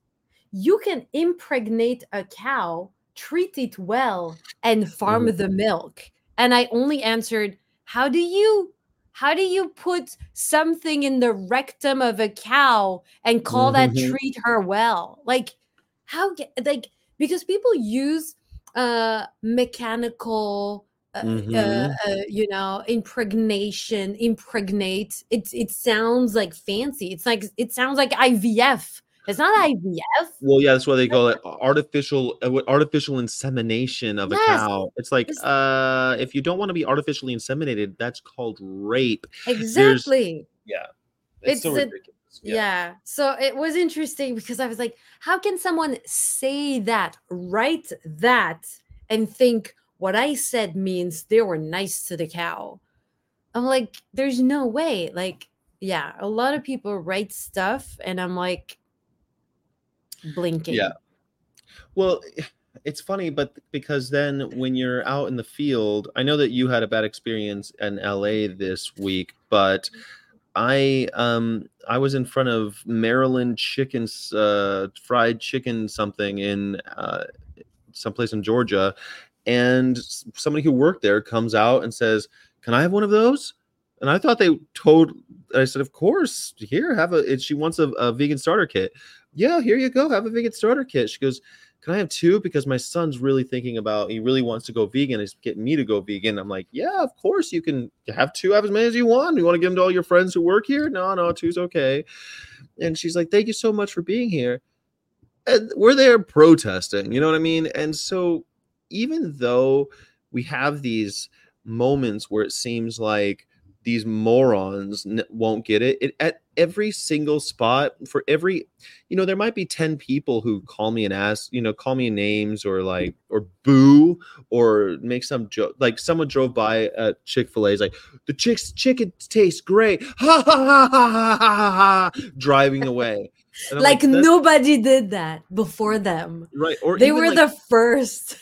you can impregnate a cow treat it well and farm mm-hmm. the milk and i only answered how do you how do you put something in the rectum of a cow and call mm-hmm. that treat her well like how like because people use uh mechanical uh, uh mm-hmm. uh, uh, you know impregnation impregnate it it sounds like fancy it's like it sounds like ivf it's not IVF. Well, yeah, that's why they call it artificial uh, artificial insemination of yes. a cow. It's like it's, uh if you don't want to be artificially inseminated, that's called rape. Exactly. There's, yeah. It's, it's so a, ridiculous. Yeah. yeah. So it was interesting because I was like, how can someone say that, write that, and think what I said means they were nice to the cow? I'm like, there's no way. Like, yeah, a lot of people write stuff, and I'm like, blinking. Yeah. Well, it's funny, but because then when you're out in the field, I know that you had a bad experience in LA this week, but I um I was in front of Maryland chickens uh fried chicken something in uh someplace in Georgia and somebody who worked there comes out and says, "Can I have one of those?" And I thought they told I said, "Of course, here have a." She wants a, a vegan starter kit yeah, here you go. Have a vegan starter kit. She goes, can I have two? Because my son's really thinking about, he really wants to go vegan. He's getting me to go vegan. I'm like, yeah, of course you can have two, have as many as you want. You want to give them to all your friends who work here? No, no, two's okay. And she's like, thank you so much for being here. And we're there protesting, you know what I mean? And so even though we have these moments where it seems like these morons n- won't get it. it. At every single spot, for every, you know, there might be 10 people who call me and ask, you know, call me names or like, or boo or make some joke. Like someone drove by at Chick fil A, is like, the chick's chicken tastes great. Ha ha ha ha ha ha ha, driving away. Like, like nobody did that before them. Right. Or they were like, the first.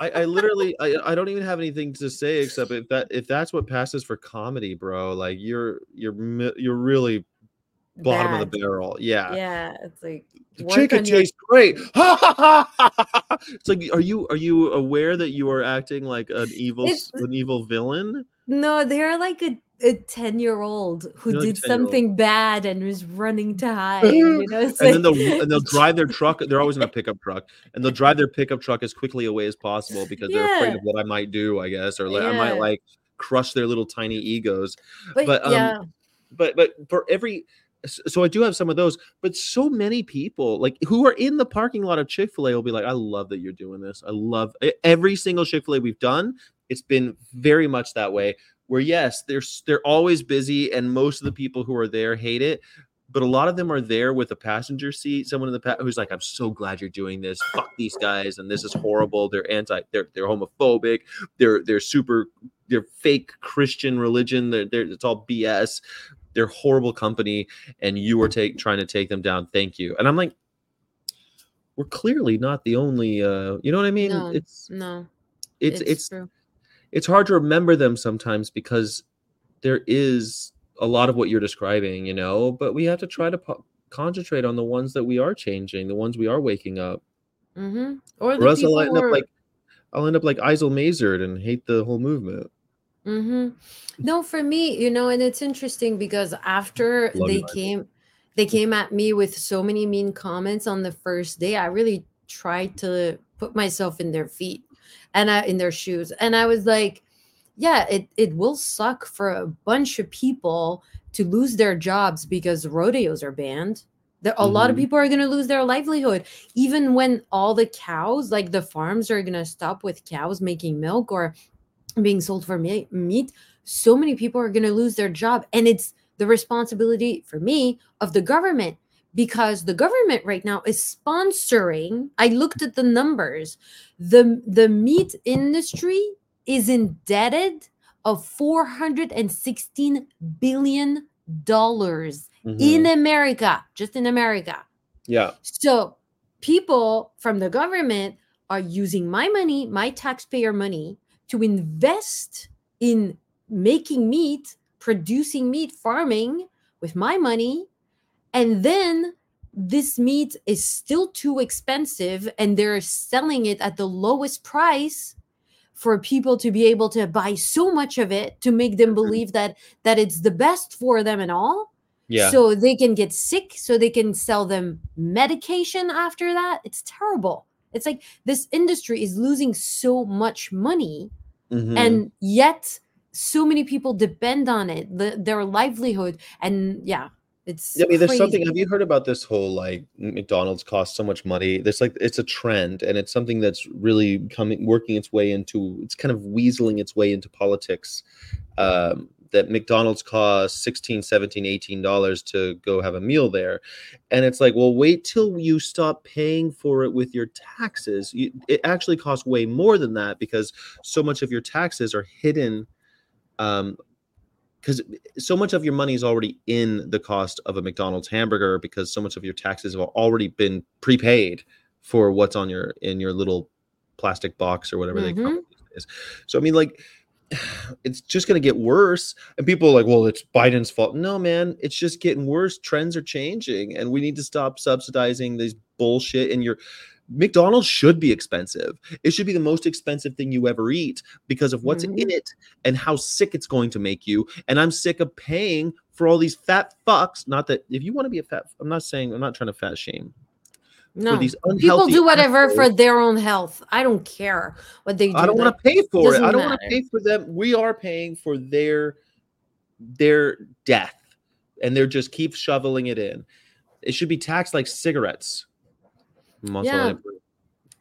I, I literally I, I don't even have anything to say except if that if that's what passes for comedy, bro, like you're you're you're really bottom Bad. of the barrel. Yeah. Yeah. It's like the chicken tastes your... great. it's like are you are you aware that you are acting like an evil it's... an evil villain? No, they're like a a 10 year old who did something bad and was running to hide you know and like... then they'll and they'll drive their truck they're always in a pickup truck and they'll drive their pickup truck as quickly away as possible because they're afraid of what i might do i guess or like yeah. i might like crush their little tiny egos but, but um yeah. but but for every so I do have some of those, but so many people like who are in the parking lot of Chick Fil A will be like, "I love that you're doing this. I love every single Chick Fil A we've done. It's been very much that way where yes, they're they're always busy, and most of the people who are there hate it. But a lot of them are there with a passenger seat, someone in the pa- who's like, "I'm so glad you're doing this. Fuck these guys, and this is horrible. They're anti, they're they're homophobic. They're they're super, they're fake Christian religion. They're, they're it's all BS. They're horrible company, and you are take trying to take them down. Thank you." And I'm like, we're clearly not the only. uh You know what I mean? No, it's no, it's it's true. It's hard to remember them sometimes because there is a lot of what you're describing, you know, but we have to try to po- concentrate on the ones that we are changing, the ones we are waking up. Mm-hmm. Or Or else I'll end who up are like I'll end up like Eisel Mazard and hate the whole movement. Mm-hmm. No, for me, you know, and it's interesting because after Love they you, came, they came at me with so many mean comments on the first day. I really tried to put myself in their feet and I, in their shoes, and I was like, yeah, it it will suck for a bunch of people to lose their jobs because rodeos are banned. There, a lot of Mhm. people are going to lose their livelihood, even when all the cows, like the farms, are going to stop with cows making milk or being sold for me- meat, so many people are going to lose their job. And it's the responsibility for me of the government because the government right now is sponsoring. I looked at the numbers. The, the meat industry is indebted of 416 billion dollars Mhm. in America, just in America. yeah, So people from the government are using my money, my taxpayer money, to invest in making meat, producing meat, farming with my money. And then this meat is still too expensive and they're selling it at the lowest price for people to be able to buy so much of it to make them believe that that it's the best for them and all. Yeah. so they can get sick so they can sell them medication after that. It's terrible. It's like this industry is losing so much money Mhm. and yet so many people depend on it the, their livelihood. And yeah it's Yeah, I mean, there's something. Have you heard about this whole like McDonald's costs so much money? There's like it's a trend, and it's something that's really coming, working its way into. It's kind of weaseling its way into politics. Um, that McDonald's costs 16 17 18 dollars to go have a meal there and it's like well wait till you stop paying for it with your taxes you, it actually costs way more than that because so much of your taxes are hidden um, because so much of your money is already in the cost of a McDonald's hamburger because so much of your taxes have already been prepaid for what's on your in your little plastic box or whatever they call Mhm. it days. So I mean, like, it's just going to get worse. And people are like, "Well, it's Biden's fault." No, man, it's just getting worse. Trends are changing, and we need to stop subsidizing these bullshit. And your McDonald's should be expensive. It should be the most expensive thing you ever eat because of what's Mhm. in it and how sick it's going to make you. And I'm sick of paying for all these fat fucks. Not that if you want to be a fat, I'm not saying I'm not trying to fat shame. no these people do whatever for their own health i don't care what they do I don't want to pay for it. I don't want to pay for them. We are paying for their their death, and they're just keep shoveling it in. It should be taxed like cigarettes. Yeah. and-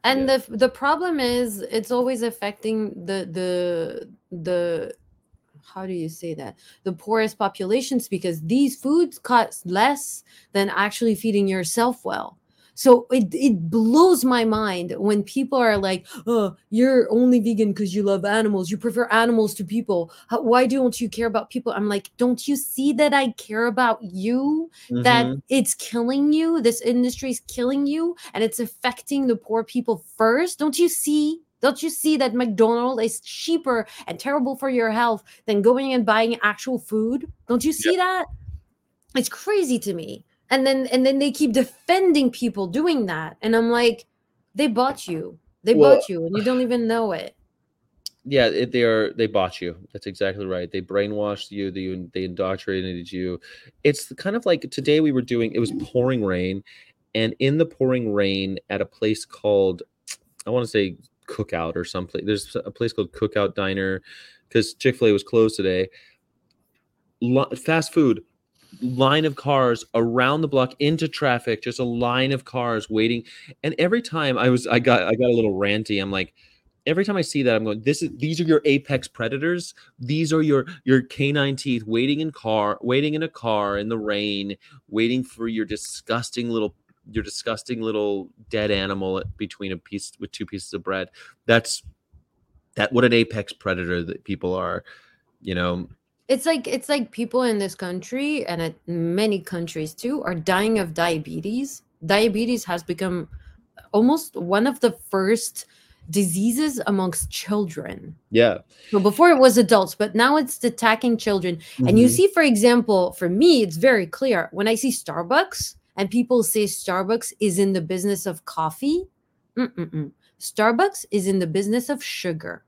and Yeah. the the problem is it's always affecting the the the how do you say that the poorest populations because these foods cost less than actually feeding yourself well so it, it blows my mind when people are like oh you're only vegan because you love animals. You prefer animals to people. How, why don't you care about people? I'm like don't you see that i care about you? That Mhm. it's killing you? This industry is killing you and it's affecting the poor people first? Don't you see? Don't you see that mcdonald's is cheaper and terrible for your health than going and buying actual food? Don't you see that? It's crazy to me and then and then they keep defending people doing that and i'm like they bought you they Well- bought you and you don't even know it yeah, it, they are. They bought you. That's exactly right. They brainwashed you. They they indoctrinated you. It's kind of like today we were doing. It was pouring rain, and in the pouring rain at a place called, I want to say Cookout or someplace. There's a place called Cookout Diner, because Chick Fil A was closed today. Fast food line of cars around the block into traffic just a line of cars waiting and every time i was i got i got a little ranty i'm like every time I see that, I'm going, this is these are your apex predators. These are your your canine teeth waiting in car, waiting in a car in the rain, waiting for your disgusting little your disgusting little dead animal between a piece with two pieces of bread. That's that what an apex predator that people are, you know. It's like it's like people in this country and at many countries too are dying of diabetes. Diabetes has become almost one of the first diseases amongst children. Yeah. So before it was adults, but now it's attacking children. Mm-hmm. And you mm-hmm. see, for example, for me, it's very clear when I see Starbucks and people say Starbucks is in the business of coffee. Mm-mm-mm. Starbucks is in the business of sugar.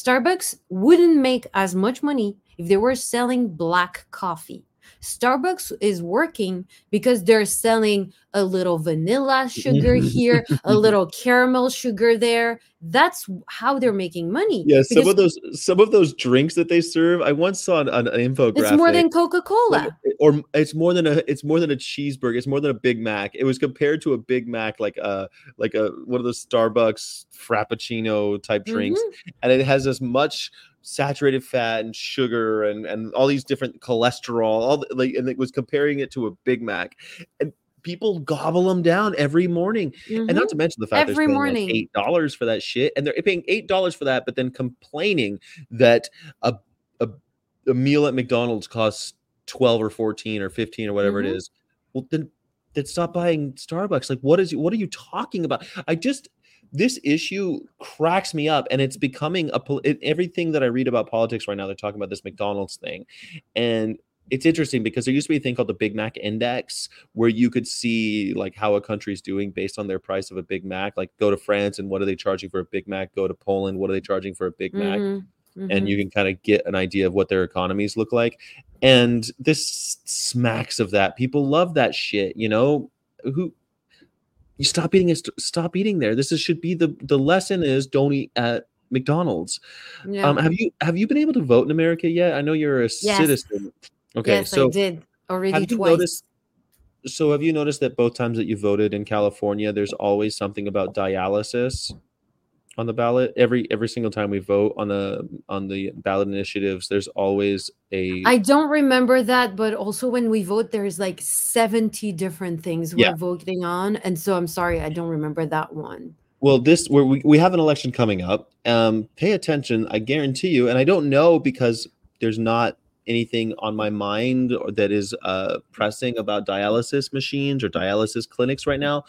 Starbucks wouldn't make as much money if they were selling black coffee. Starbucks is working because they're selling a little vanilla sugar here, a little caramel sugar there. That's how they're making money. Yeah, some of those some of those drinks that they serve, I once saw an, an infographic. It's more than Coca Cola, or it's more than a it's more than a cheeseburger. It's more than a Big Mac. It was compared to a Big Mac, like a like a one of those Starbucks Frappuccino type drinks, mm-hmm. and it has as much saturated fat and sugar and and all these different cholesterol all the, like and it was comparing it to a big mac and people gobble them down every morning mm-hmm. and not to mm-hmm. mention the fact every they're morning like eight dollars for that shit and they're paying eight dollars for that but then complaining that a, a, a meal at mcdonald's costs 12 or 14 or 15 or whatever mm-hmm. it is well then then stop buying starbucks like what is what are you talking about i just this issue cracks me up and it's becoming a it, everything that i read about politics right now they're talking about this mcdonald's thing and it's interesting because there used to be a thing called the big mac index where you could see like how a country's doing based on their price of a big mac like go to france and what are they charging for a big mac go to poland what are they charging for a big mac mm-hmm. Mm-hmm. and you can kind of get an idea of what their economies look like and this smacks of that people love that shit you know who you stop eating it stop eating there. This is, should be the the lesson is don't eat at mcdonald's. Yeah. um have you have you been able to vote in america yet? I know you're a yes. citizen. Okay yes, so i did already twice. noticed, so have you noticed that both times that you voted in california there's always something about dialysis on the ballot. Every every single time we vote on the on the ballot initiatives there's always a i don't remember that but also when we vote there's like 70 different things we're yeah. voting on and so i'm sorry i don't remember that one. Well this where we, we have an election coming up. Um pay attention i guarantee you and i don't know because there's not anything on my mind that is uh, pressing about dialysis machines or dialysis clinics right now,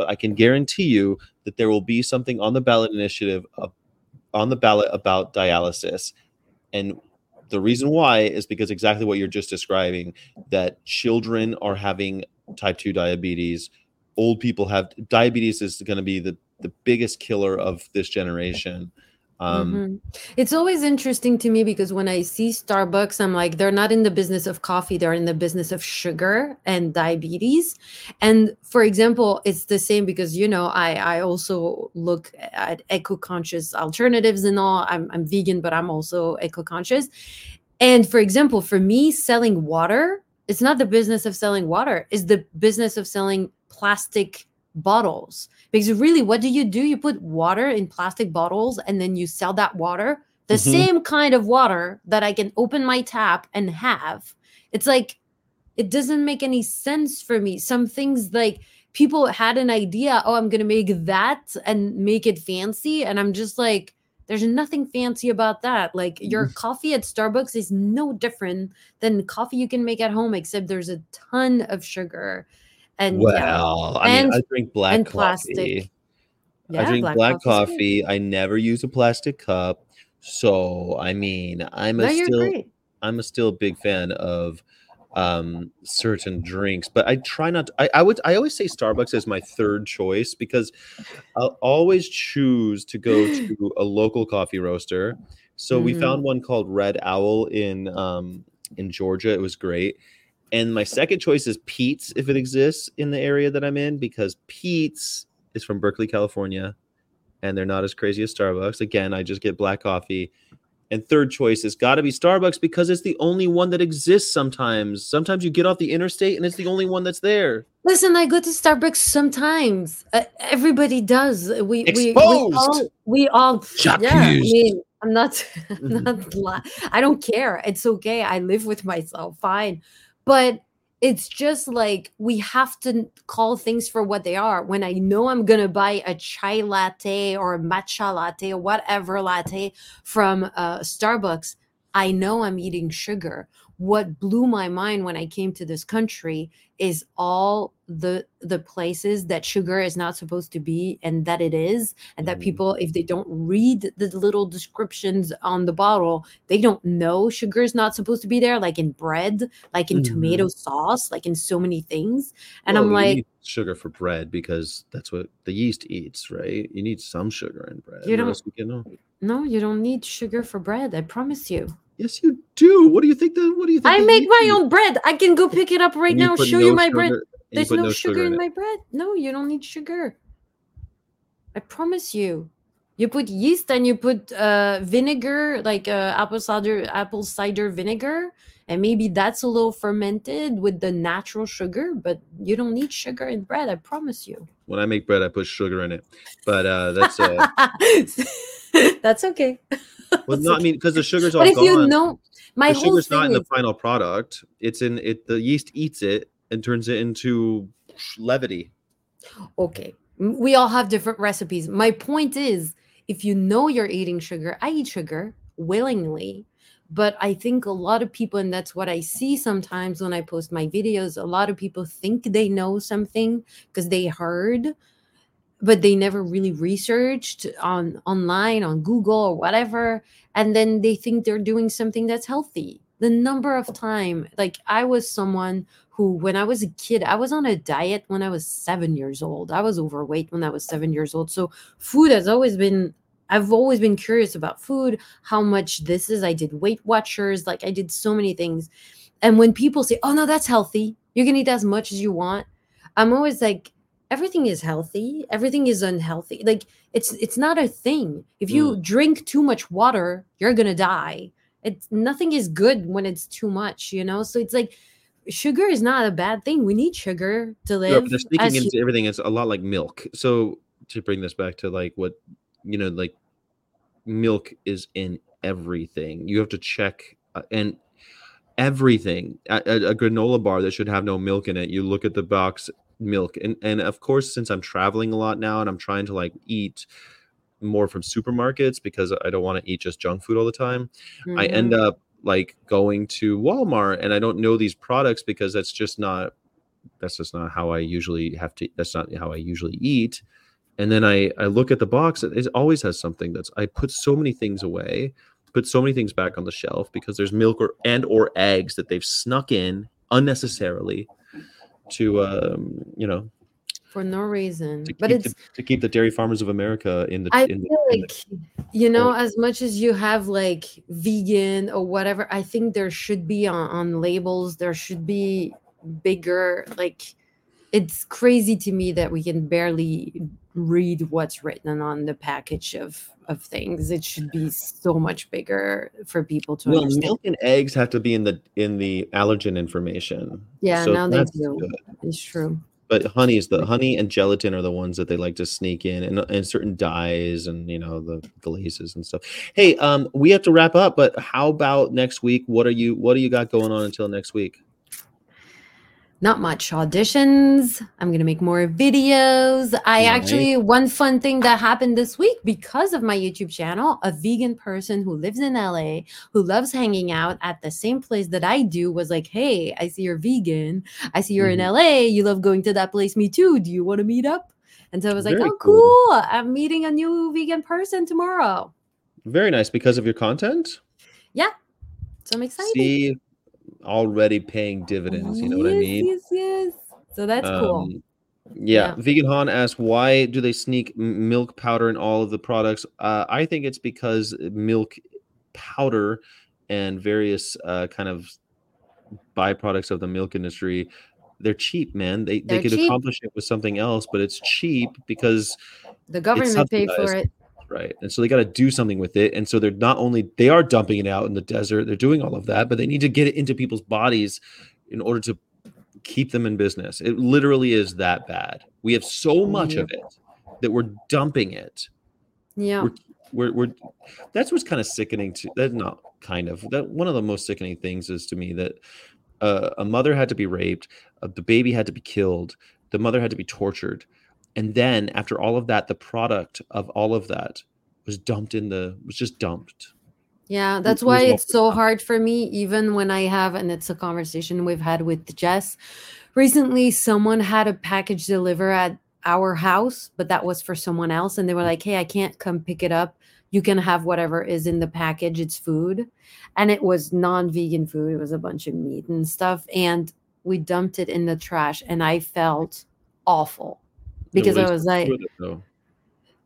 but I can guarantee you that there will be something on the ballot initiative on the ballot about dialysis. And the reason why is because exactly what you're just describing that children are having type 2 diabetes, old people have diabetes is going to be the the biggest killer of this generation. Um, mm-hmm. It's always interesting to me because when I see Starbucks, I'm like, they're not in the business of coffee, they're in the business of sugar and diabetes. And for example, it's the same because, you know, I, I also look at eco conscious alternatives and all. I'm, I'm vegan, but I'm also eco conscious. And for example, for me, selling water, it's not the business of selling water, it's the business of selling plastic bottles. Because really what do you do? You put water in plastic bottles and then you sell that water the mm-hmm. same kind of water that i can open my tap and have. It's like it doesn't make any sense for me. Some things like people had an idea oh i'm gonna make that and make it fancy and i'm just like there's nothing fancy about that. Like your mm-hmm. coffee at starbucks is no different than coffee you can make at home except there's a ton of sugar and well, yeah. I and, mean, I drink black coffee. Yeah, I drink black, black coffee. I never use a plastic cup. So I mean, I'm a no, still I'm a still big fan of um certain drinks but i try not to, I, I would i always say starbucks is my third choice because i'll always choose to go to a local coffee roaster so mm-hmm. we found one called red owl in um in georgia it was great and my second choice is Pete's if it exists in the area that I'm in, because Pete's is from Berkeley, California, and they're not as crazy as Starbucks. Again, I just get black coffee. And third choice has got to be Starbucks because it's the only one that exists sometimes. Sometimes you get off the interstate and it's the only one that's there. Listen, I go to Starbucks sometimes. Uh, everybody does. We we, we all we all Shock yeah. I mean, I'm not, I'm Mhm. not I don't care. It's okay. I live with myself. Fine. But it's just like we have to call things for what they are. When I know I'm gonna buy a chai latte or a matcha latte or whatever latte from uh, Starbucks, I know I'm eating sugar. What blew my mind when I came to this country is all the the places that sugar is not supposed to be and that it is and that Mhm. people if they don't read the little descriptions on the bottle they don't know sugar is not supposed to be there like in bread like in Mhm. tomato sauce like in so many things and Well, i'm like need sugar for bread because that's what the yeast eats, right? You need some sugar in bread. You don't- else you get no- no you don't need sugar for bread i promise you Yes, you do. What do you think? The, what do you think? i make my eat? own bread i can go pick it up right And now put show you my bread sugar- and you There's put no, sugar, in it. my bread. No, you don't need sugar. I promise you. You put yeast and you put uh, vinegar, like uh, apple cider, apple cider vinegar, and maybe that's a little fermented with the natural sugar. But you don't need sugar in bread. I promise you. When I make bread, I put sugar in it. But uh, that's uh, that's okay. well, no, I mean because the sugar's all but if gone. you know, my the sugar's not in the is final product. It's in it. The yeast eats it and turns it into levity. okay we all have different recipes my point is if you know you're eating sugar i eat sugar willingly but i think a lot of people and that's what i see sometimes when i post my videos a lot of people think they know something because they heard but they never really researched on online on google or whatever and then they think they're doing something that's healthy. The number of time like i was someone who when i was a kid i was on a diet when i was seven years old. I was overweight when i was seven years old. So food has always been i've always been curious about food how much this is. I did weight watchers like i did so many things. And when people say oh no that's healthy. You can eat as much as you want i'm always like everything is healthy everything is unhealthy like it's it's not a thing if you drink too much water you're gonna die it's nothing is good when it's too much you know so it's like sugar is not a bad thing we need sugar to live they're sneaking into everything. It's a lot like milk. So to bring this back to like what you know, like milk is in everything. You have to check uh, and everything. A, a- a granola bar that should have no milk in it. You look at the box, milk, and and of course, since I'm traveling a lot now and I'm trying to like eat more from supermarkets because I don't want to eat just junk food all the time. I end Mhm. up like going to Walmart and I don't know these products because that's just not that's just not how I usually have to that's not how I usually eat. And then I I look at the box it always has something that's I put so many things away, put so many things back on the shelf because there's milk or and or eggs that they've snuck in unnecessarily to um you know for no reason. but it's the, to keep the dairy farmers of America in the I in the, feel the like you know, as much as you have like vegan or whatever, I think there should be on, on labels, there should be bigger like it's crazy to me that we can barely read what's written on the package of of things. It should be so much bigger for people to well, understand. milk and eggs have to be in the in the allergen information. Yeah, so now they that's do. good. It's true. But honey is the honey and gelatin are the ones that they like to sneak in, and, and certain dyes and you know the glazes and stuff. Hey, um, we have to wrap up, but how about next week? What are you What do you got going on until next week? Not much auditions. I'm gonna make more videos. I actually one fun thing that happened this week because of my YouTube channel, a vegan person who lives in LA who loves hanging out at the same place that I do was like, Hey, I see you're vegan. I see you're Mhm. in LA. You love going to that place. Me too. Do you want to meet up? And so I was like, Oh, cool. cool. I'm meeting a new vegan person tomorrow. Very nice because of your content. Yeah. So I'm excited. See, already paying dividends. You know what I mean? Yes, yes. So that's cool. Um, Yeah. Yeah. Vegan Han asks, why do they sneak milk powder in all of the products? Uh, I think it's because milk powder and various uh, kind of byproducts of the milk industry, they're cheap, man. They, they They're could cheap. accomplish it with something else, but it's cheap because The government paid for it. Right and so they got to do something with it and so they're not only they are dumping it out in the desert they're doing all of that but they need to get it into people's bodies in order to keep them in business. It literally is that bad. We have so much of it that we're dumping it. Yeah. We're, we're, we're that's what's kind of sickening to that not kind of that one of the most sickening things is to me that uh, a mother had to be raped, uh, the baby had to be killed, the mother had to be tortured, and then after all of that, the product of all of that was dumped in the was just dumped. Yeah, that's it why was it's so hard for me, even when I have, and it's a conversation we've had with Jess. Recently, someone had a package deliver at our house, but that was for someone else. And they were mm-hmm. like, hey, I can't come pick it up. You can have whatever is in the package. It's food. And it was non vegan food, it was a bunch of meat and stuff. And we dumped it in the trash. And I felt awful because I was like,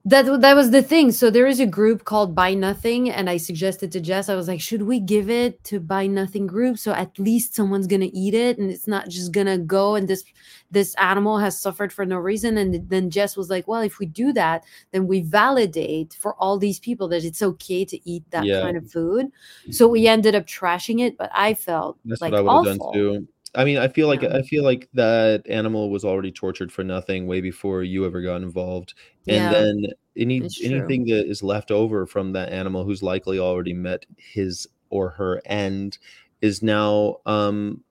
that that was the thing. So there is a group called Buy Nothing, and I suggested to Jess, I was like, should we give it to Buy Nothing group so at least someone's gonna eat it and it's not just gonna go and this this animal has suffered for no reason. And then Jess was like, well, if we do that, then we validate for all these people that it's okay to eat that Yeah. kind of food. Mm-hmm. So we ended up trashing it, but I felt That's like what I would have done too. I mean, I feel like Yeah. I feel like that animal was already tortured for nothing way before you ever got involved. And Yeah, then any anything that is left over from that animal who's likely already met his or her end is now um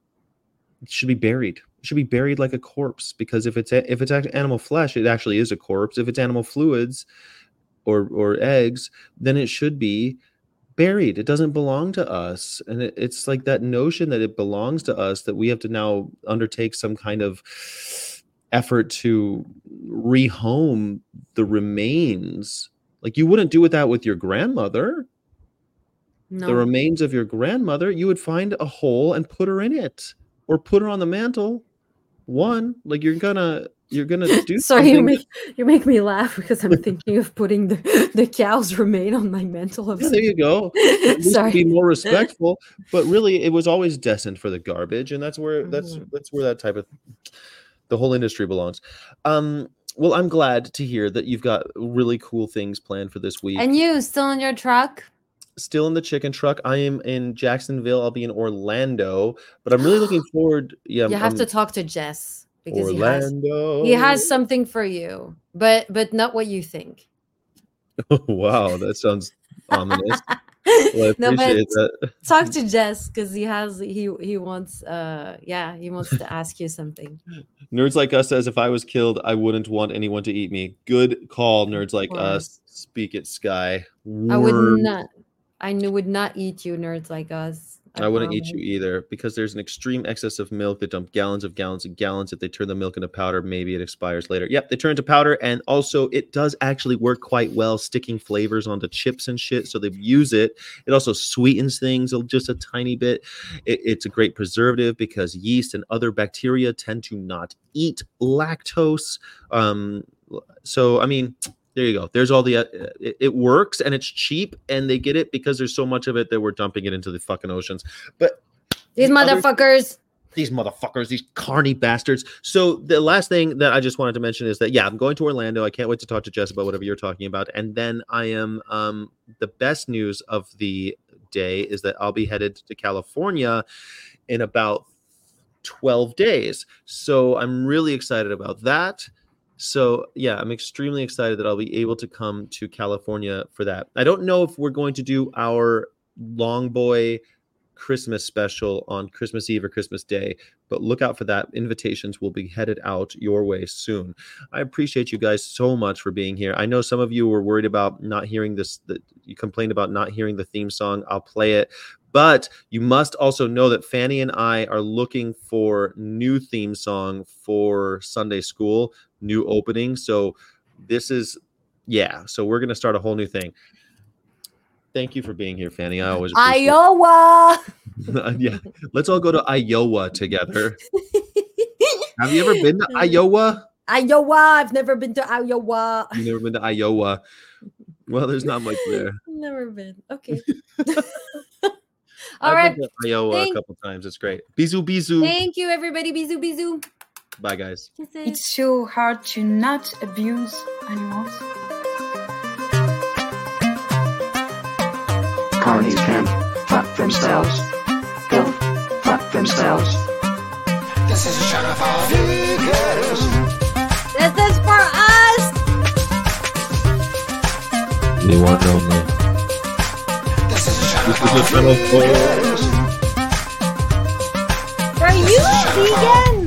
should be buried. It should be buried like a corpse because if it's a- if it's animal flesh, it actually is a corpse. If it's animal fluids or or eggs, then it should be buried. It doesn't belong to us. And it, it's like that notion that it belongs to us that we have to now undertake some kind of effort to rehome the remains. Like you wouldn't do that with your grandmother. The remains of your grandmother, you would find a hole and put her in it or put her on the mantle. One, like you're gonna you're gonna do Sorry, you something make you make me laugh because I'm thinking of putting the, the cow's remain on my mantle of Yeah, there you go. Sorry. be more respectful. But really, it was always destined for the garbage, and that's where that's Mhm. that's where that type of the whole industry belongs. Um, well, I'm glad to hear that you've got really cool things planned for this week. And you still in your truck? Still in the chicken truck. I am in Jacksonville. I'll be in Orlando, but I'm really looking forward. Yeah, you have I'm- to talk to Jess because he has Orlando. he has something for you, but but not what you think. wow, that sounds ominous. Well, I no, but that. talk to Jess because he has he he wants uh yeah he wants to ask you something. Nerds like us says if I was killed, I wouldn't want anyone to eat me. Good call, nerds like us. Speak it, Sky. I would not. I would not eat you, nerds like us. I wouldn't eat you either because there's an extreme excess of milk. They dump gallons of gallons of gallons. If they turn the milk into powder, maybe it expires later. Yep, they turn into powder, and also it does actually work quite well, sticking flavors onto chips and shit. So they use it. It also sweetens things just a tiny bit. It- it's a great preservative because yeast and other bacteria tend to not eat lactose. Um, so I mean, there you go. There's all the. Uh, it, it works and it's cheap, and they get it because there's so much of it that we're dumping it into the fucking oceans. But These the other- motherfuckers. these motherfuckers, these carny bastards. So the last thing that I just wanted to mention is that yeah, I'm going to Orlando. I can't wait to talk to Jess about whatever you're talking about. And then I am um the best news of the day is that I'll be headed to California in about 12 days. So I'm really excited about that. So yeah, I'm extremely excited that I'll be able to come to California for that. I don't know if we're going to do our long boy Christmas special on Christmas Eve or Christmas Day, but look out for that. Invitations will be headed out your way soon. I appreciate you guys so much for being here. I know some of you were worried about not hearing this, that you complained about not hearing the theme song. I'll play it. But you must also know that Fanny and I are looking for new theme song for Sunday school, new opening. So this is yeah. So we're gonna start a whole new thing. Thank you for being here, Fanny. I always appreciate Iowa. yeah, let's all go to Iowa together. Have you ever been to Iowa? Iowa. I've never been to Iowa. You've never been to Iowa. Well, there's not much there. Never been. Okay. I've All right. been to Iowa Thank- a couple times. It's great. Bisou, bisou. Thank you, everybody. Bisous, bisous. Bye, guys. Kisses. It's so hard to not abuse animals. Carnies can fuck themselves. Go fuck themselves. This is a channel for vegans. This is for us. They want no me. This is a channel This is a channel for For you, vegan.